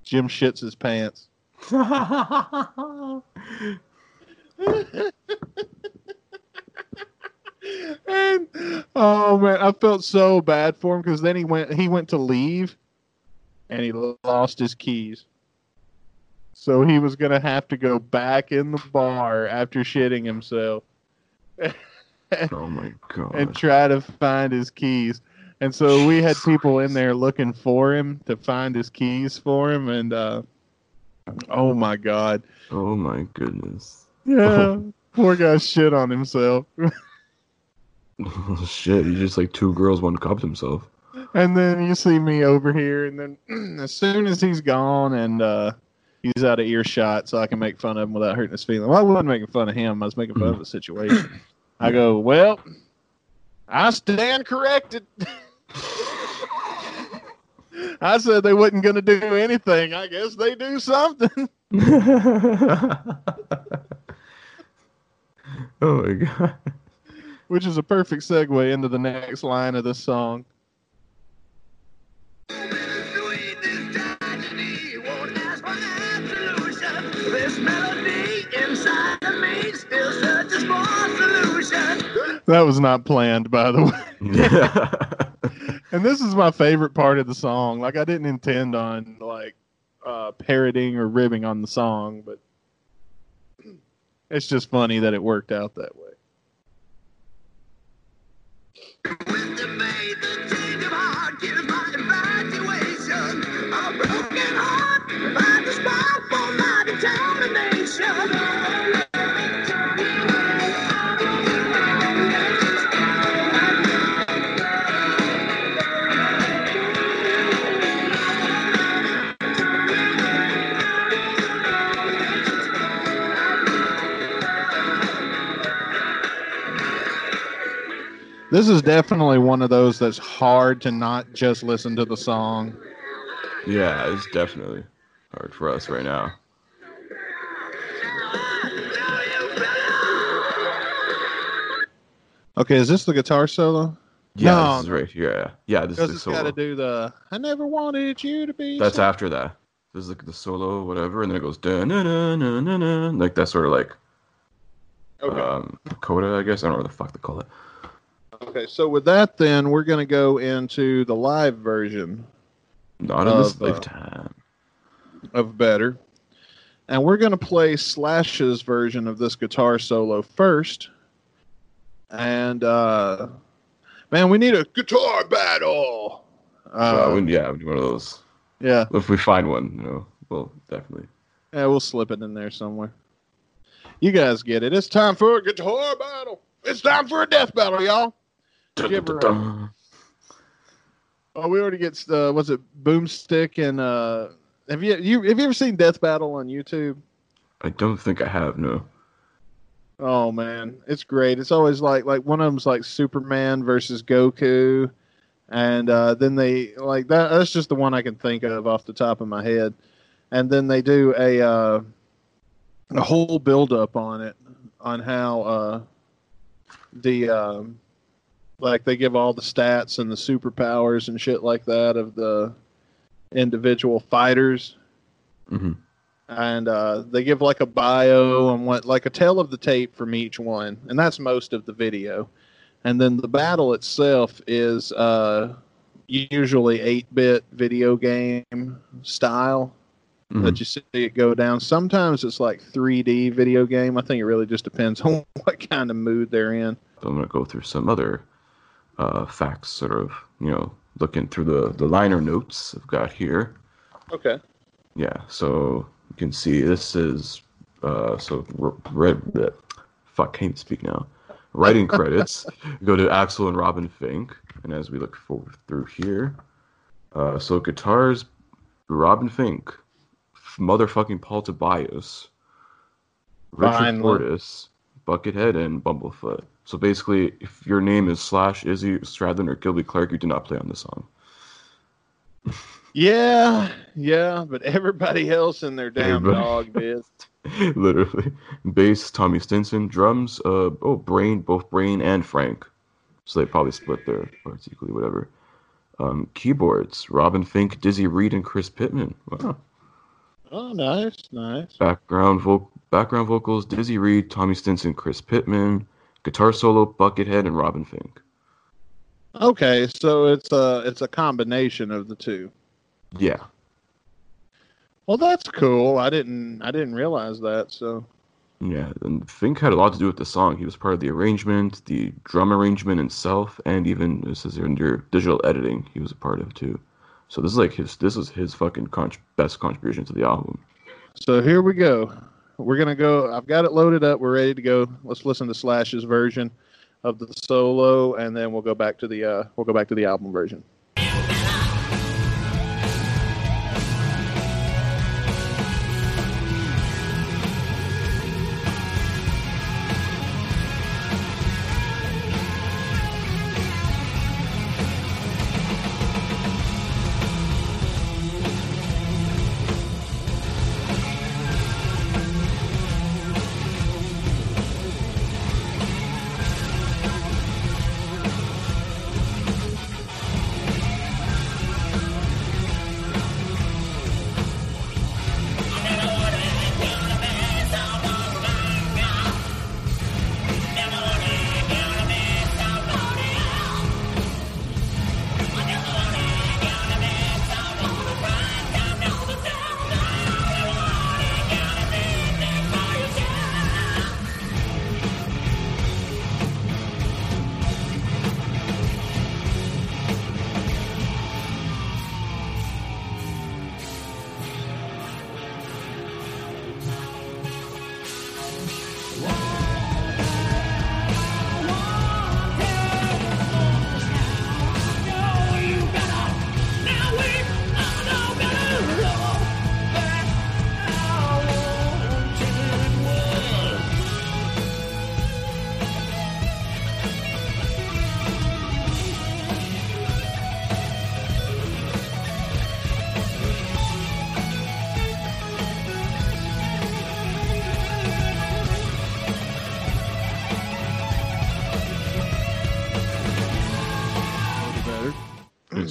Jim shits his pants. and oh man, I felt so bad for him because then he went he went to leave, and he lost his keys. So he was gonna have to go back in the bar after shitting himself Oh my god. and try to find his keys. And so we had people in there looking for him to find his keys for him, and uh, oh my god, oh my goodness. yeah, poor guy shit on himself. Oh shit, he's just like two girls, one cupped himself. And then you see me over here, and then as soon as he's gone and uh, he's out of earshot, so I can make fun of him without hurting his feelings. Well, I wasn't making fun of him; I was making fun of the situation. I go, well, I stand corrected. I said they wasn't going to do anything. I guess they do something. Oh my god. Which is a perfect segue into the next line of this song. Sweetest tragedy won't ask for absolution. This melody inside of me still searches for solution. That was not planned, by the way. Yeah. And this is my favorite part of the song. Like I didn't intend on like uh, parroting or ribbing on the song, but it's just funny that it worked out that way. When the made the change of heart gives my infatuation. With a broken heart spot for my This is definitely one of those that's hard to not just listen to the song. yeah, it's definitely hard for us right now. Okay, is this the guitar solo? Yeah, No, this is right here. Yeah, yeah, this is the Gotta do the "I never wanted you to be." That's so-" after that. This is like the solo, whatever, and then it goes da na na na na na, like that sort of like Okay. um coda, I guess. I don't know what the fuck they call it. Okay, so with that, then we're gonna go into the live version Not in this uh, lifetime. of "Better," and we're gonna play Slash's version of this guitar solo first. And uh, man, we need a guitar battle. Uh, Uh, we, yeah, we do one of those. yeah, If we find one, you know, we'll definitely. yeah, we'll slip it in there somewhere. You guys get it. It's time for a guitar battle. It's time for a death battle, y'all. Did you ever, uh, Oh, we already get uh, what's it, Boomstick and uh, have you you have you ever seen Death Battle on YouTube? I don't think I have. No. Oh man, it's great. It's always like like one of them's like Superman versus Goku, and uh, then they like that. That's just the one I can think of off the top of my head. And then they do a uh, a whole build up on it on how uh, the um, like they give all the stats and the superpowers and shit like that of the individual fighters. Hmm and uh, they give like a bio and what like a tale of the tape from each one and that's most of the video. And then the battle itself is uh, usually 8-bit video game style hmm that you see it go down. Sometimes it's like 3d video game. I think it really just depends on what kind of mood they're in. I'm gonna go through some other uh, facts, sort of, you know, looking through the the liner notes I've got here. okay Yeah, so you can see this is uh, so red. bleh, Fuck, can't speak now. Writing credits go to Axl and Robin Finck, and as we look forward through here, uh, so guitars, Robin Finck, motherfucking Paul Tobias, Richard Finally. Fortus, Buckethead, and Bumblefoot. So basically, if your name is Slash, Izzy, Stradlin, or Gilby Clarke, you do not play on this song. Yeah, yeah, but everybody else in their damn Everybody. dog did. Literally. Bass, Tommy Stinson. Drums, uh, oh, Brain, both Brain and Frank. So they probably split their parts equally, whatever. Um, keyboards, Robin Finck, Dizzy Reed, and Chris Pitman. Wow. Oh, nice, nice. Background vocal, background vocals, Dizzy Reed, Tommy Stinson, Chris Pitman. Guitar solo, Buckethead, and Robin Finck. Okay, so it's a it's a combination of the two. Yeah. Well, that's cool. I didn't I didn't realize that. So Yeah, and Finck had a lot to do with the song. He was part of the arrangement, the drum arrangement itself, and even this is your digital editing. He was a part of too. So this is like his this is his fucking con- best contribution to the album. so here we go. We're gonna go. I've got it loaded up. We're ready to go. Let's listen to Slash's version of the solo, and then we'll go back to the uh, we'll go back to the album version.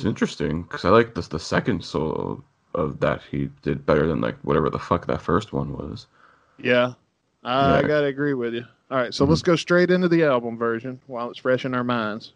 Interesting because I like this the second solo of that he did better than like whatever the fuck that first one was. Yeah, I Yeah. gotta agree with you. All right, so mm-hmm. let's go straight into the album version while it's fresh in our minds.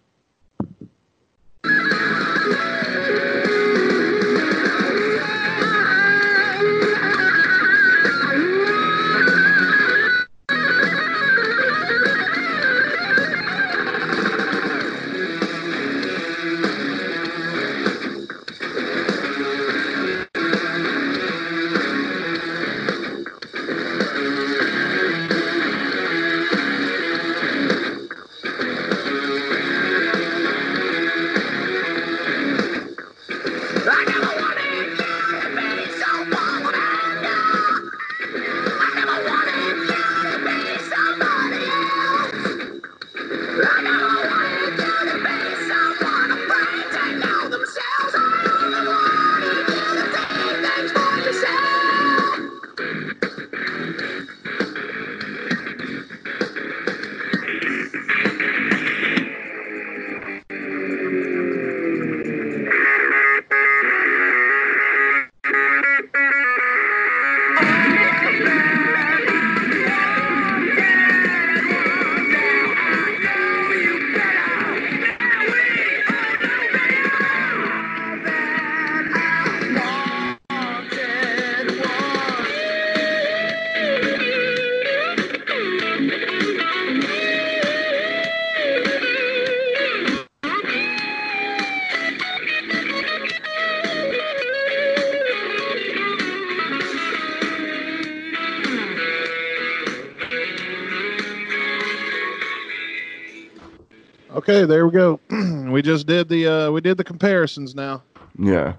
Okay, there we go. we just did the uh, we did the comparisons now. Yeah.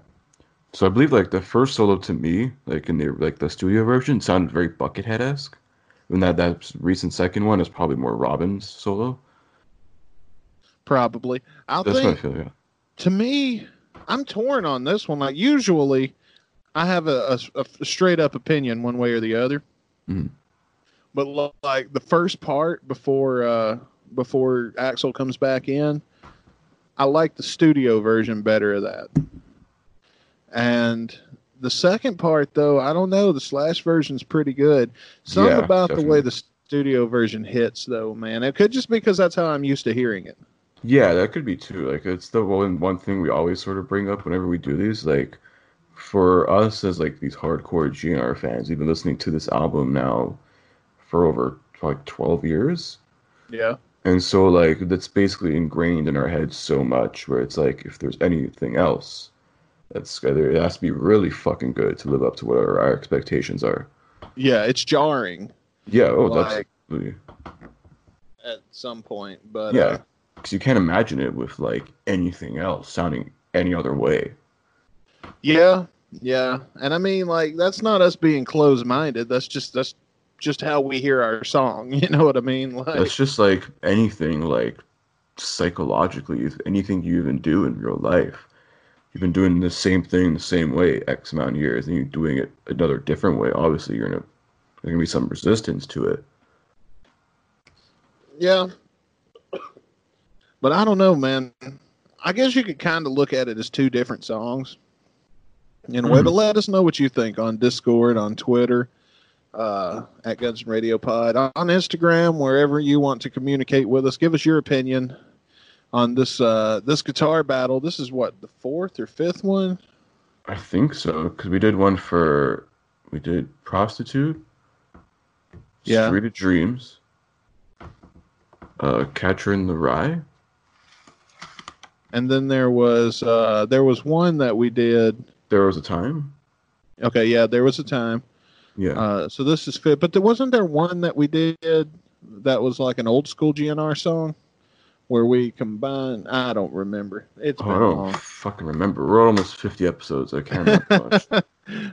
So I believe like the first solo to me, like in the like the studio version, sounded very Buckethead esque. And that that recent second one is probably more Robin's solo. probably. I That's what I think feel. Yeah. to me, I'm torn on this one. Like usually, I have a, a- a straight up opinion one way or the other. Mhm. But like the first part before uh, before Axl comes back in, I like the studio version better of that. And the second part, though, I don't know. The Slash version's pretty good. Something Yeah, about the way the studio version hits, though, man. It could just be because that's how I'm used to hearing it. Yeah, that could be too. Like it's the one one thing we always sort of bring up whenever we do these. Like for us as like these hardcore GNR fans, we've been listening to this album now for over like twelve years. Yeah. And so like that's basically ingrained in our heads so much where it's like if there's anything else that's either it has to be really fucking good to live up to what our, our expectations are. Yeah, it's jarring Yeah, oh Like- that's at some point, but yeah. uh, Because you can't imagine it with like anything else sounding any other way. yeah, yeah. And I mean, like, that's not us being closed-minded. That's just that's just how we hear our song. You know what I mean? Like, It's just like anything, like psychologically, if anything you even do in real life. You've been doing the same thing the same way X amount of years, and you're doing it another different way. Obviously, you're gonna there's gonna be some resistance to it. yeah. But I don't know, man. I guess you could kind of look at it as two different songs in a way. Mhm. But let us know what you think on Discord, on Twitter, uh, at Guns and Radio Pod, on Instagram, wherever you want to communicate with us. Give us your opinion on this uh, this guitar battle. This is what the fourth or fifth one. I think so because we did one for we did prostitute, Yeah. Street of Dreams, uh, Catcher in the Rye. And then there was uh, there was one that we did. There was a time. Okay, yeah, there was a time. Yeah, Uh, so this is fit, but there wasn't there one that we did that was like an old school GNR song where we combined. I don't remember. It's oh, been I don't long, fucking remember. We're almost fifty episodes. I can't remember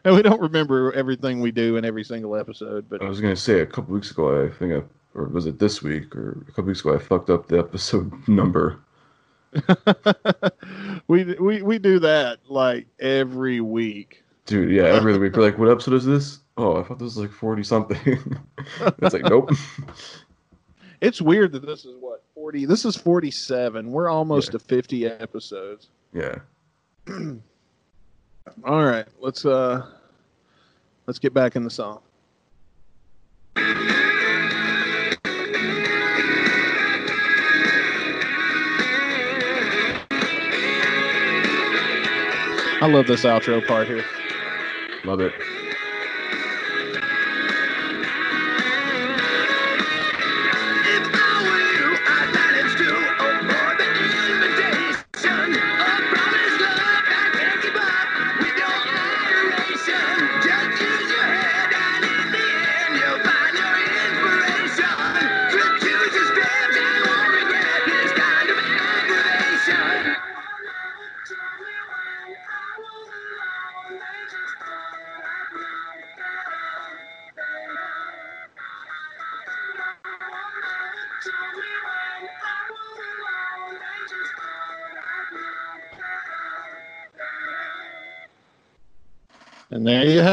and we don't remember everything we do in every single episode. But I was gonna say a couple weeks ago, I think I, or was it this week or a couple weeks ago, I fucked up the episode number. we we we do that like every week. Dude, yeah, every week we're like, what episode is this? Oh, I thought this was like forty something. it's like, nope. It's weird that this is what forty. This is forty seven. We're almost to fifty episodes. Yeah. All right, let's uh let's get back in the song. I love this outro part here. Love it.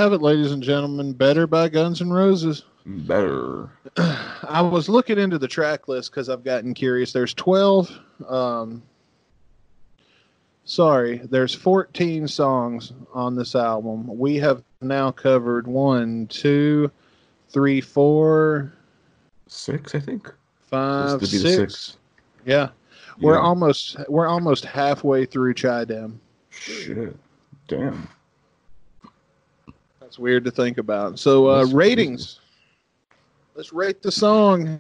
Have it, ladies and gentlemen. Better by Guns N' Roses. Better. I was looking into the track list because I've gotten curious. There's 12. Um, sorry, there's 14 songs on this album. We have now covered one, two, three, four, Six, I think. five, This to be the six. Yeah, we're Yeah. almost we're almost halfway through ChiDem. Shit. Damn. That's weird to think about. So uh, ratings. Let's rate the song.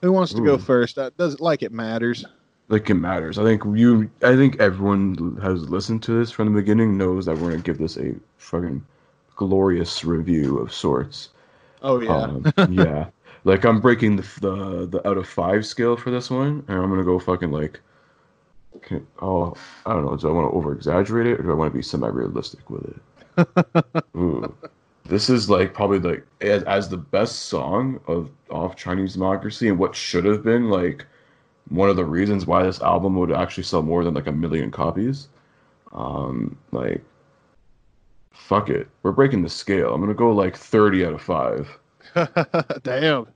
Who wants to go first? That doesn't like it matters. Like it matters. I think you. I think everyone has listened to this from the beginning knows that we're gonna give this a fucking glorious review of sorts. Oh yeah. Um, yeah. Like I'm breaking the, the the out of five scale for this one, and I'm gonna go fucking like. Okay, oh, I don't know. Do I want to over exaggerate it, or do I want to be semi realistic with it? Ooh, this is like probably like as, as the best song of off Chinese democracy, and what should have been like one of the reasons why this album would actually sell more than like a million copies. Um, like, fuck it, we're breaking the scale. I'm gonna go like 30 out of five. Damn.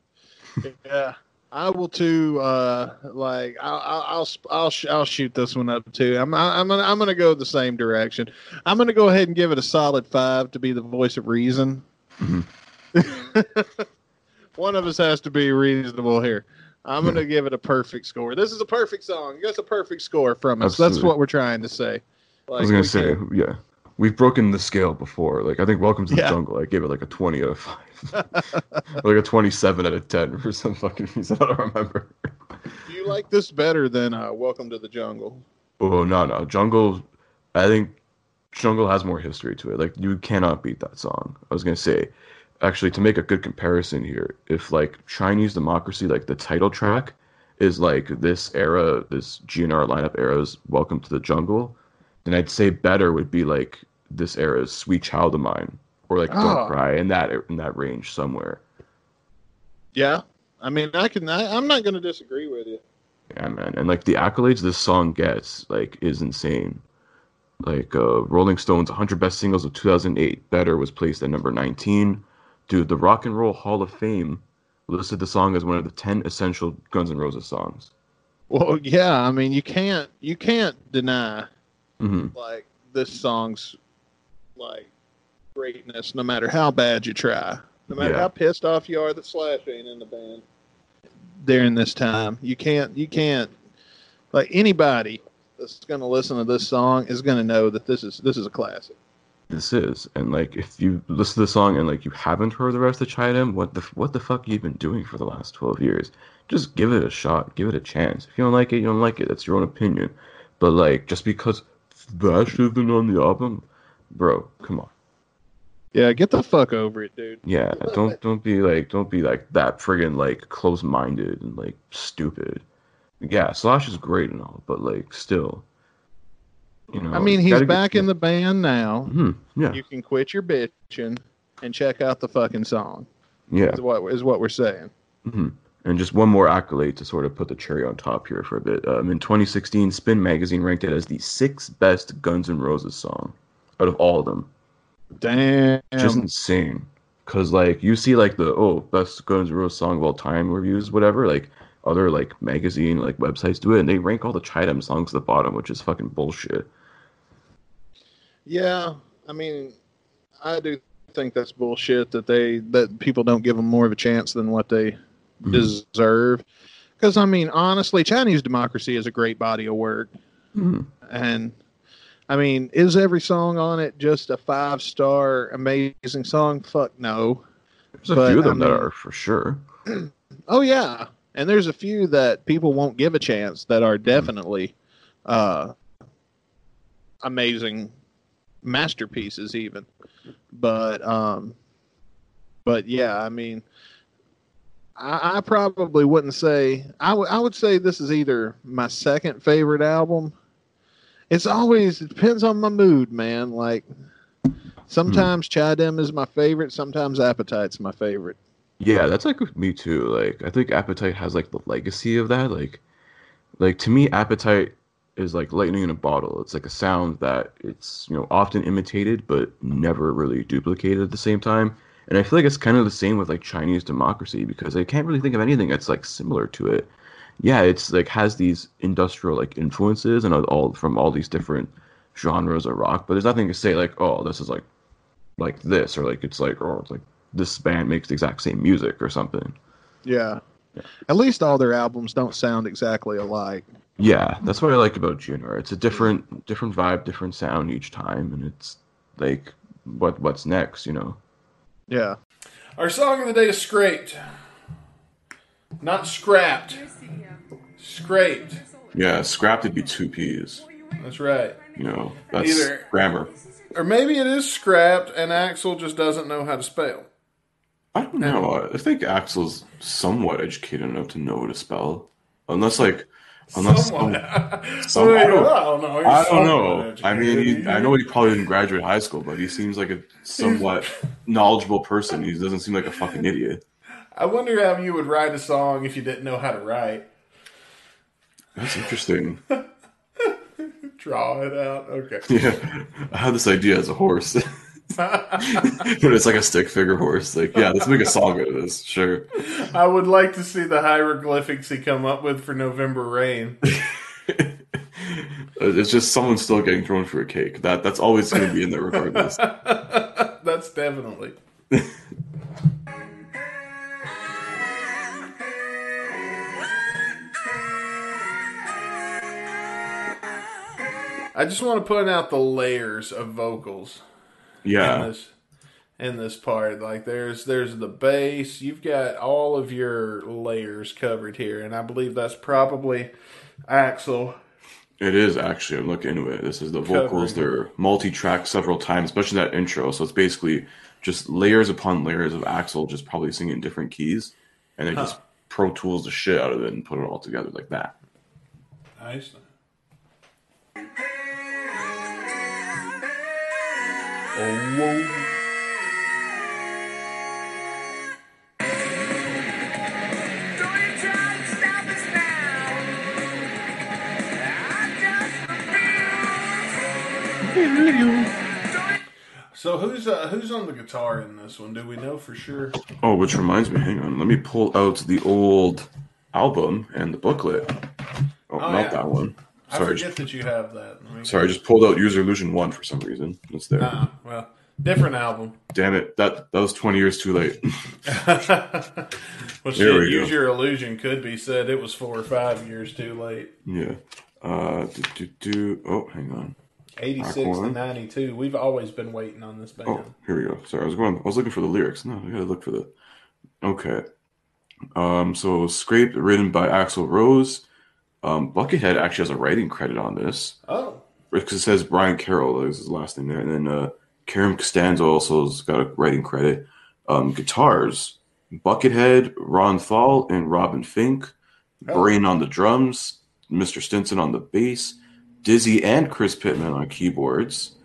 Yeah. I will too. Uh, like I'll I'll I'll I'll, sh- I'll shoot this one up too. I'm I'm gonna I'm gonna go the same direction. I'm gonna go ahead and give it a solid five to be the voice of reason. Mhm. one of us has to be reasonable here. I'm gonna give it a perfect score. This is a perfect song. That's a perfect score from us. That's what we're trying to say. I was gonna say, can- yeah, we've broken the scale before. Like I think Welcome to the Yeah. Jungle, I gave it like a 20 out of five, like a 27 out of 10 for some fucking reason. I don't remember. Do you like this better than uh, Welcome to the Jungle? Oh no, no, Jungle. I think Jungle has more history to it. Like you cannot beat that song. I was gonna say, actually, to make a good comparison here, if like Chinese Democracy, like the title track, is like this era, this GNR lineup era's Welcome to the Jungle, then I'd say better would be like this era's Sweet Child of Mine or like Oh. Don't Cry in that in that range somewhere. Yeah. I mean, I can. I, I'm not going to disagree with you. Yeah, man. And like the accolades this song gets, like, is insane. Like uh Rolling Stone's 100 Best Singles of 2008, Better was placed at number 19. Dude, the Rock and Roll Hall of Fame listed the song as one of the 10 essential Guns N' Roses songs. Well, yeah. I mean, you can't. You can't deny hmm like this song's like greatness, no matter how bad you try, no matter Yeah. how pissed off you are that Slash ain't in the band during this time. You can't. You can't. Like anybody that's going to listen to this song is going to know that this is this is a classic. This is, and like, if you listen to the song and like you haven't heard the rest of ChiDem, what the what the fuck you been doing for the last 12 years? Just give it a shot, give it a chance. If you don't like it, you don't like it. That's your own opinion. But like, just because Slash isn't on the album, bro, come on. Yeah, get the fuck over it, dude. Yeah, don't don't be like don't be like that friggin' like close minded and like stupid. Yeah, Slash is great and all, but like still, you know. I mean, he's he's get- back in the band now. Mhm, yeah, You can quit your bitching and check out the fucking song. yeah, Is what is what we're saying. hmm And just one more accolade to sort of put the cherry on top here for a bit. Um, in 2016, Spin Magazine ranked it as the sixth best Guns N' Roses song out of all of them. Damn. just insane. Cause like you see like the oh best Guns N' Roses song of all time reviews, whatever. Like other like magazine like websites do it, and they rank all the ChiDem songs at the bottom, which is fucking bullshit. Yeah, I mean, I do think that's bullshit that they that people don't give them more of a chance than what they Mhm. deserve. Because I mean, honestly, Chinese democracy is a great body of work, Mhm. and I mean, is every song on it just a five star amazing song? Fuck no. There's a But, few of I them that are for sure. Oh yeah, and there's a few that people won't give a chance that are definitely uh, amazing masterpieces, even. But um, but yeah, I mean, I, I probably wouldn't say I would I would say this is either my second favorite album. It's always it depends on my mood, man. Like sometimes hmm. ChiDem is my favorite, sometimes Appetite's my favorite. Yeah, that's like with me too. Like I think Appetite has like the legacy of that. Like like to me, Appetite is like lightning in a bottle. It's like a sound that it's you know often imitated but never really duplicated at the same time. And I feel like it's kind of the same with like Chinese democracy because I can't really think of anything that's like similar to it. Yeah, it's like has these industrial like influences and all from all these different genres of rock, but there's nothing to say like, oh, this is like like this or like it's like or it's like this band makes the exact same music or something. Yeah. At least all their albums don't sound exactly alike. Yeah, that's what I like about GNR. It's a different different vibe, different sound each time, and it's like what what's next, you know? Yeah. Our song of the day is scraped. Not scrapped. Scraped. Yeah, scrapped would be two P's. That's right. You know, that's Either- grammar. Or maybe it is scrapped and Axl just doesn't know how to spell. I don't know. I think Axl's somewhat educated enough to know how to spell, unless like unless some- Wait, I don't- I don't know. I don't know. I mean, he, I know he probably didn't graduate high school, but he seems like a somewhat knowledgeable person. He doesn't seem like a fucking idiot. I wonder how you would write a song if you didn't know how to write. That's interesting. Draw it out. Okay. Yeah, I had this idea as a horse, but it's like a stick figure horse. Like, yeah, let's make a song out of this. Sure. I would like to see the hieroglyphics he come up with for November Rain. Uh, it's just someone still getting thrown for a cake. That that's always going to be in there regardless. That's definitely. I just want to point out the layers of vocals in Yeah, this in this part. Like there's there's the bass. You've got all of your layers covered here, and I believe that's probably Axl. it is actually. I'm looking into it. This is the vocals. Covering. They're multi-track several times, especially that intro. So it's basically just layers upon layers of Axl just probably singing different keys, and they just Pro Tools the shit out of it and put it all together like that. Nice. Oh, whoa. So who's uh, who's on the guitar in this one? Do we know for sure? Oh, which reminds me, hang on. Let me pull out the old album and the booklet. Oh, Oh, not yeah. that one. I Sorry, forget that you have that. Me- sorry. I just pulled out Use Your Illusion One for some reason. It's there. Ah, well, different album. Damn it! That that was twenty years too late. well, shit, we use your illusion could be said it was four or five years too late. yeah. Uh, do, do, do. Oh, hang on. 86 to 92. We've always been waiting on this band. Oh, here we go. Sorry, I was going. I was looking for the lyrics. No, I gotta look for the. Okay. Um. So, "Scrape," written by Axl Rose. Um, Buckethead actually has a writing credit on this. Oh, because it says Brian Carroll is his last name there, and then uh, Caram Costanzo also has got a writing credit. Um, guitars: Buckethead, Ron Thal, and Robin Finck. Brain on the drums, Mr. Stinson on the bass, Dizzy and Chris Pitman on keyboards.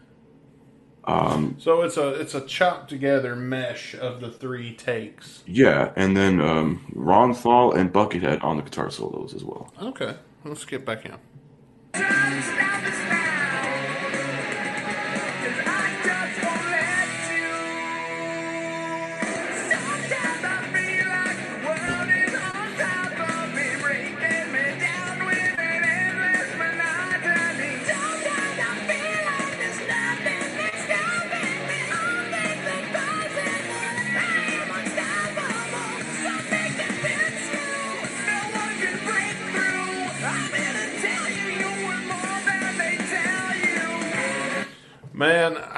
Um, so it's a it's a chopped together mesh of the three takes. yeah, and then um, Ron Thal and Buckethead on the guitar solos as well. Okay, let's get back in.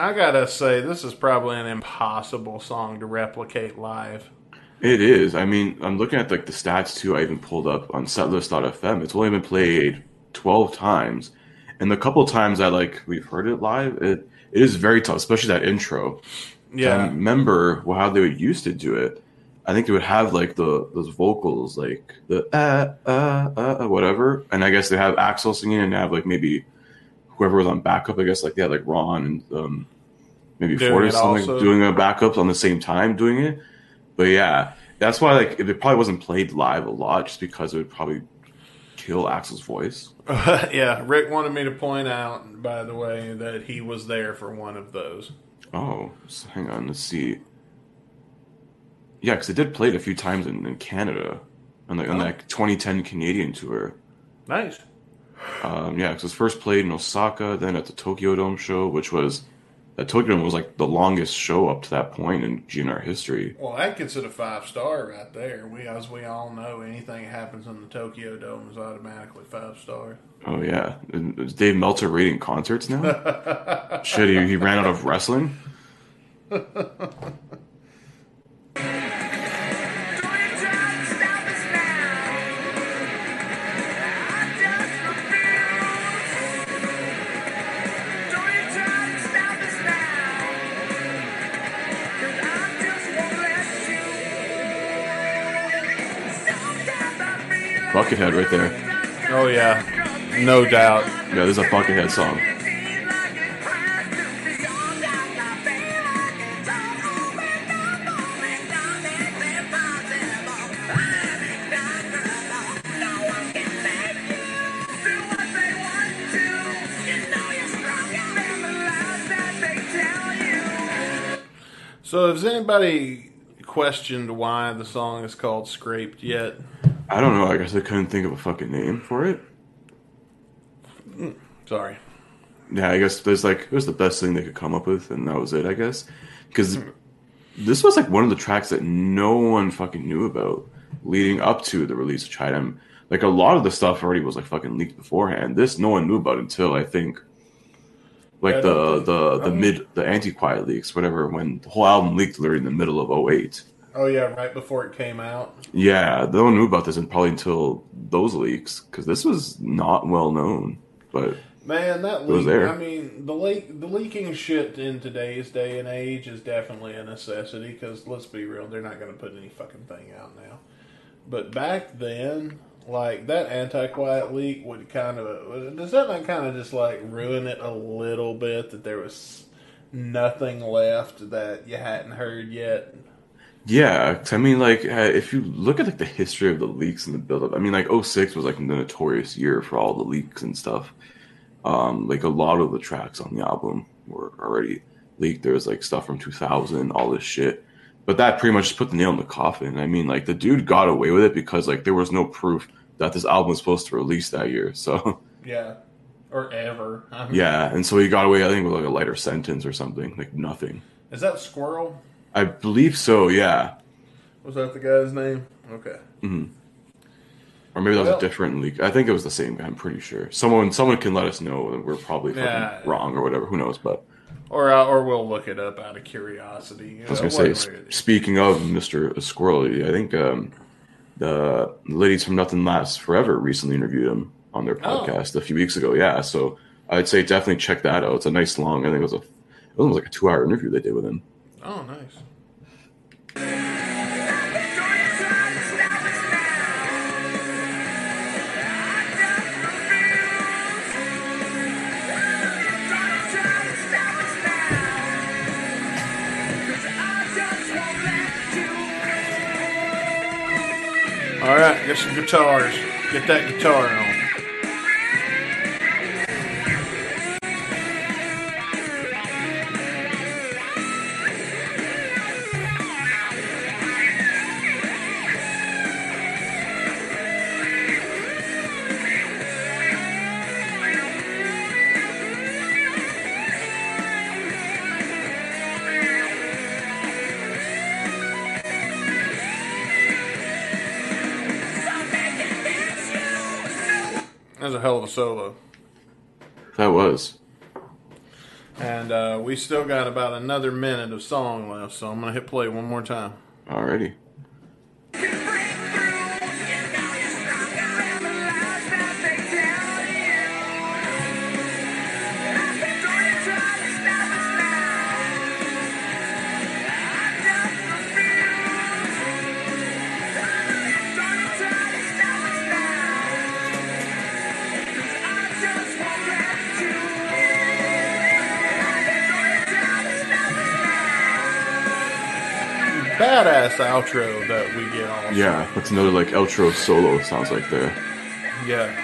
I gotta say, this is probably an impossible song to replicate live. It is. I mean, I'm looking at like the stats too. I even pulled up on setlist.fm. It's only been played 12 times, and the couple times that like we've heard it live, it it is very tough, especially that intro. Yeah, I remember how they would used to do it. I think they would have like the those vocals, like the uh uh uh uh, whatever, and I guess they have Axl singing and they have like maybe whoever was on backup. I guess like they had like Ron and um maybe Doing Ford or something also. doing a backup on the same time doing it. But yeah, that's why like it probably wasn't played live a lot, just because it would probably kill Axl's voice. yeah. Rick wanted me to point out, by the way, that he was there for one of those. Oh, so hang on, let's see. Yeah, because it did play it a few times in, in Canada on, the, on Oh. that 2010 Canadian tour. Nice. Um, yeah, because it was first played in Osaka, then at the Tokyo Dome show, which was that Tokyo Dome was like the longest show up to that point in GNR history. Well, that gets it a five star right there. We, as we all know, anything that happens in the Tokyo Dome is automatically five star. Oh yeah, is Dave Meltzer rating concerts now? Shit, he, he ran out of wrestling. Buckethead right there. Oh yeah, no doubt. Yeah, this is a Buckethead song. So, has anybody questioned why the song is called "Scraped" yet? I don't know. I guess I couldn't think of a fucking name for it. Sorry. Yeah, I guess there's like it was the best thing they could come up with, and that was it. I guess because this was like one of the tracks that no one fucking knew about leading up to the release of ChiDem. Like a lot of the stuff already was like fucking leaked beforehand. This no one knew about until I think like Yeah, the the I the mid the Antiquiet leaks whatever when the whole album leaked literally in the middle of 08. Oh yeah, right before it came out. Yeah, no one knew about this and probably until those leaks because this was not well known. But Man, that was leak. there. I mean, the leak, the leaking shit in today's day and age is definitely a necessity. Because let's be real, they're not going to put any fucking thing out now. But back then, like that Antiquiet leak would kind of does that not kind of just like ruin it a little bit that there was nothing left that you hadn't heard yet. Yeah, 'cause I mean, like, uh, if you look at like the history of the leaks and the buildup, I mean, like, 06 was like the notorious year for all the leaks and stuff. Um, like a lot of the tracks on the album were already leaked. There was like stuff from 2000, all this shit. But that pretty much just put the nail in the coffin. I mean, like, the dude got away with it because like there was no proof that this album was supposed to release that year. So Yeah, or ever. I mean, yeah, and so he got away. I think with like a lighter sentence or something, like nothing. Is that Skwerl? I believe so. Yeah. Was that the guy's name? Okay. Or maybe that was Well- a different leak. I think it was the same guy. I'm pretty sure. Someone, someone can let us know that we're probably fucking Yeah. wrong or whatever. Who knows? But Or uh, or we'll look it up out of curiosity. I was gonna say, s- speaking of Mr. Squirrely, I think um, the ladies from Nothing Lasts Forever recently interviewed him on their Oh. podcast a few weeks ago. Yeah, so I'd say definitely check that out. It's a nice long. I think it was a, it was like a two hour interview they did with him. Oh, nice. All right, get some guitars. Get that guitar on. Solo. That was. And uh, we still got about another minute of song left, so I'm going to hit play one more time. Alrighty. Badass outro that we get on. Yeah, that's another like outro solo. Sounds like there. Yeah.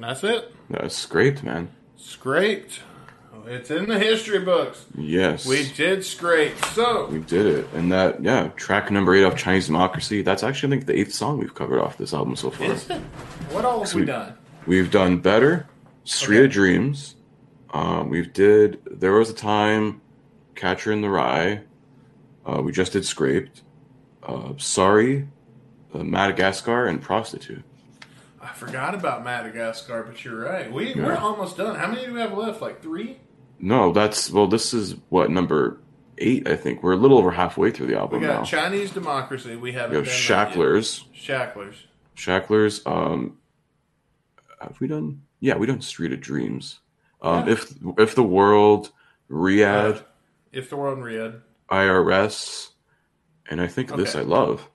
That's it. That's scraped, man. Scraped. It's in the history books. Yes. We did scrape. So, We did it, and that yeah, track number eight off Chinese Democracy. That's actually I think the eighth song we've covered off this album so far. is it? What all have we Sweet. done? We've done better. Street Okay. of Dreams. Um, we've did. There was a time. Catcher in the Rye. Uh, we just did Scraped. Uh, Sorry. Uh, Madagascar and Prostitute. I forgot about Madagascar, but you're right. We we're almost done. How many do we have left? Like three? No, that's well. This is what number eight. I think we're a little over halfway through the album. We got now. Chinese democracy. We we have yet. Shackler's. Shackler's. Shackler's. Um, have we done? Yeah, we done Street of Dreams. Um, Yeah. If if the world, Riad, If the world Riad. IRS, and I think this I love.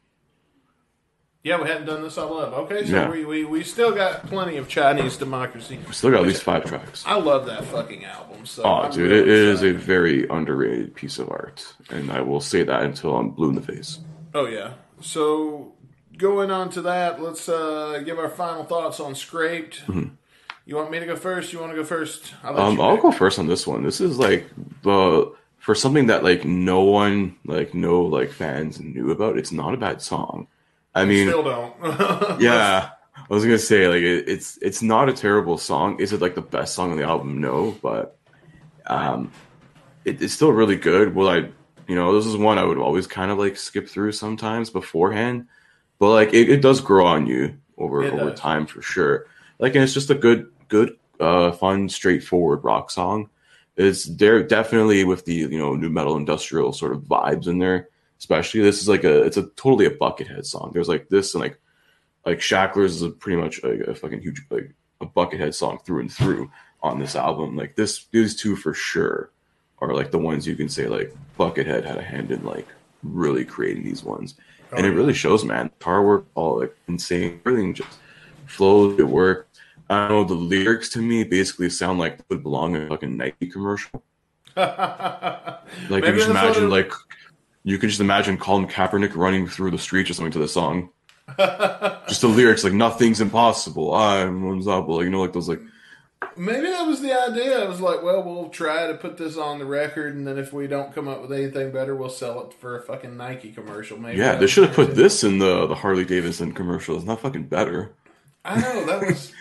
Yeah, we hadn't done this all up. Okay, so we, we, we still got plenty of Chinese democracy. We still got at least five tracks. I love that fucking album. So Oh, I'm dude, it is a excited. very underrated piece of art, and I will say that until I'm blue in the face. Oh yeah. So going on to that, let's uh, give our final thoughts on Scraped. You want me to go first? You want to go first? I'll, let Um, you I'll pick. go first on this one. This is like the for something that like no one like no like fans knew about. It's not a bad song. I mean, Still don't. yeah, I was gonna say like it, it's it's not a terrible song. Is it like the best song on the album? No, but um, it, it's still really good. Well, I you know this is one I would always kind of like skip through sometimes beforehand, but like it, it does grow on you over It over does. time for sure. Like and it's just a good good uh fun straightforward rock song. It's there definitely with the you know nu metal industrial sort of vibes in there. Especially this is like a it's a totally a buckethead song. There's like this and like like Shackler's is a pretty much like a fucking huge like a buckethead song through and through on this album. Like this these two for sure are like the ones you can say like Buckethead had a hand in like really creating these ones. and it really shows, man. Guitar work, all like insane. Everything just flows, it worked. I don't know, the lyrics to me basically sound like would belong in a fucking Nike commercial. Like Maybe you just imagine like you can just imagine Colin Kaepernick running through the streets or something to the song. just the lyrics like nothing's impossible. I'm unstoppable. You know, like those like Maybe that was the idea. I was like, well, we'll try to put this on the record, and then if we don't come up with anything better, we'll sell it for a fucking Nike commercial. Maybe yeah, they should have put this in the the Harley Davidson commercial. It's not fucking better. I know that was.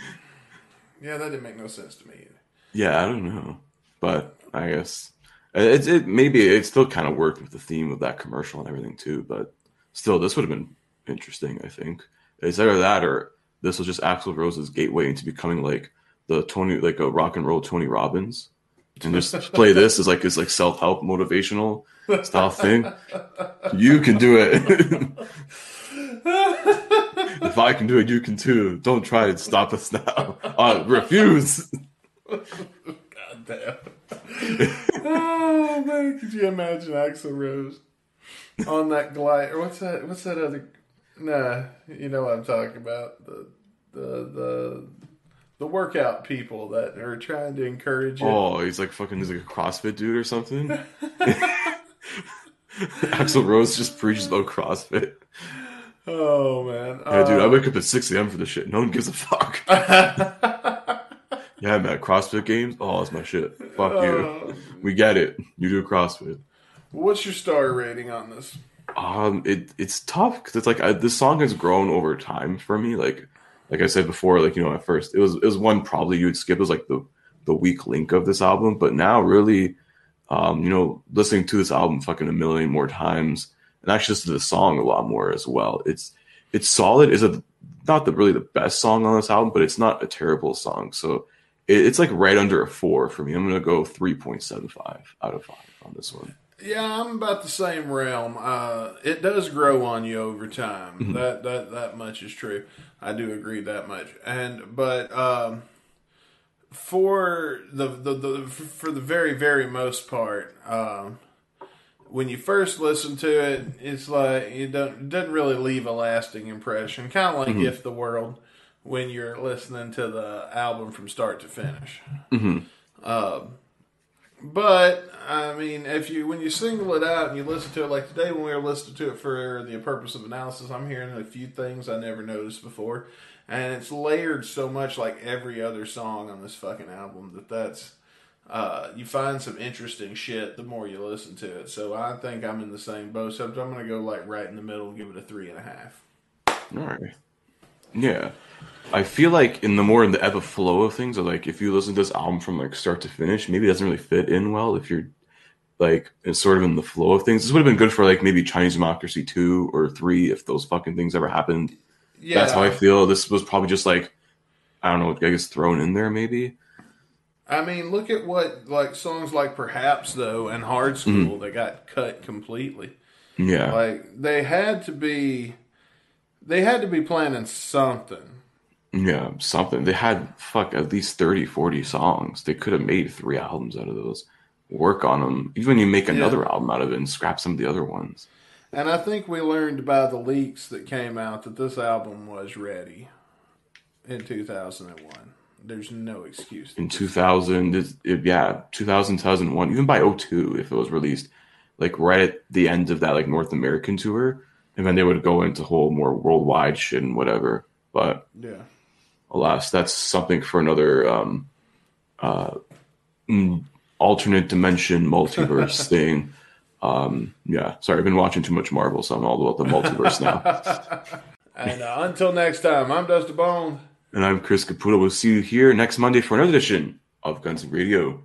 yeah, that didn't make no sense to me. Either. Yeah, I don't know, but I guess Uh, it, it maybe it still kind of worked with the theme of that commercial and everything too. But still, this would have been interesting. I think it's either that or this was just Axl Rose's gateway into becoming like the Tony, like a rock and roll Tony Robbins, and just play this as like his like self help motivational style thing. You can do it. if I can do it, you can too. Don't try to stop us now. I refuse. God damn. Oh man, could you imagine Axl Rose on that glide? Or what's that? What's that other? Nah, you know what I'm talking about. The the the the workout people that are trying to encourage you. Oh, he's like fucking, he's like a CrossFit dude or something. Axl Rose just preaches about CrossFit. Oh, man, Yeah, dude, I Uh, wake up at 6 a.m. for this shit. No one gives a fuck. Yeah, man, CrossFit games? Oh, that's my shit. Fuck Uh, you. We get it. You do CrossFit. What's your star rating on this? Um, it it's tough because it's like I, this song has grown over time for me. Like, like I said before, like you know, at first it was it was one probably you would skip. It was like the the weak link of this album, but now really, um, you know, listening to this album fucking a million more times and actually listen to the song a lot more as well. It's it's solid. Is it not the really the best song on this album, but it's not a terrible song. So it's like right under a four for me. I'm gonna go three point seven five out of five on this one. Yeah, I'm about the same realm. Uh, it does grow on you over time. Mm-hmm. That that that much is true. I do agree that much. And but um, for the, the the for the very very most part, um, when you first listen to it, it's like it don't it doesn't really leave a lasting impression. Kind of like Mm-hmm. if the world when you're listening to the album from start to finish. But I mean, if you when you single it out and you listen to it like today when we were listening to it for the purpose of analysis, I'm hearing a few things I never noticed before, and it's layered so much like every other song on this fucking album that that's uh, you find some interesting shit the more you listen to it. So I think I'm in the same boat. So I'm gonna go like right in the middle and give it a three and a half. All right. Yeah. I feel like in the more in the ebb flow of things, or like if you listen to this album from like start to finish, maybe it doesn't really fit in well if you're like it's sort of in the flow of things. This would have been good for like maybe Chinese Democracy two or three if those fucking things ever happened. Yeah, That's how I feel. This was probably just like I don't know, I guess thrown in there maybe. I mean, look at what like songs like Perhaps though and Hard School mm-hmm. that got cut completely. Yeah. Like they had to be, they had to be planning something. Yeah, something. They had fuck at least 30, 40 songs. They could have made three albums out of those. Work on them. Even when you make another album out of it and scrap some of the other ones. And I think we learned by the leaks that came out that this album was ready in 2001. There's no excuse. in 2000 it, it- yeah 2000 2001 even by 02 if it was released like right at the end of that like north american tour and then they would go into whole more worldwide shit and whatever but Yeah. Alas that's something for another um uh mm, alternate dimension multiverse thing. Um yeah sorry i've been watching too much marvel so i'm all about the multiverse now. And uh, until next time, I'm Dusty Bone. and i'm chris caputo. We'll see you here next monday for another edition of guns and radio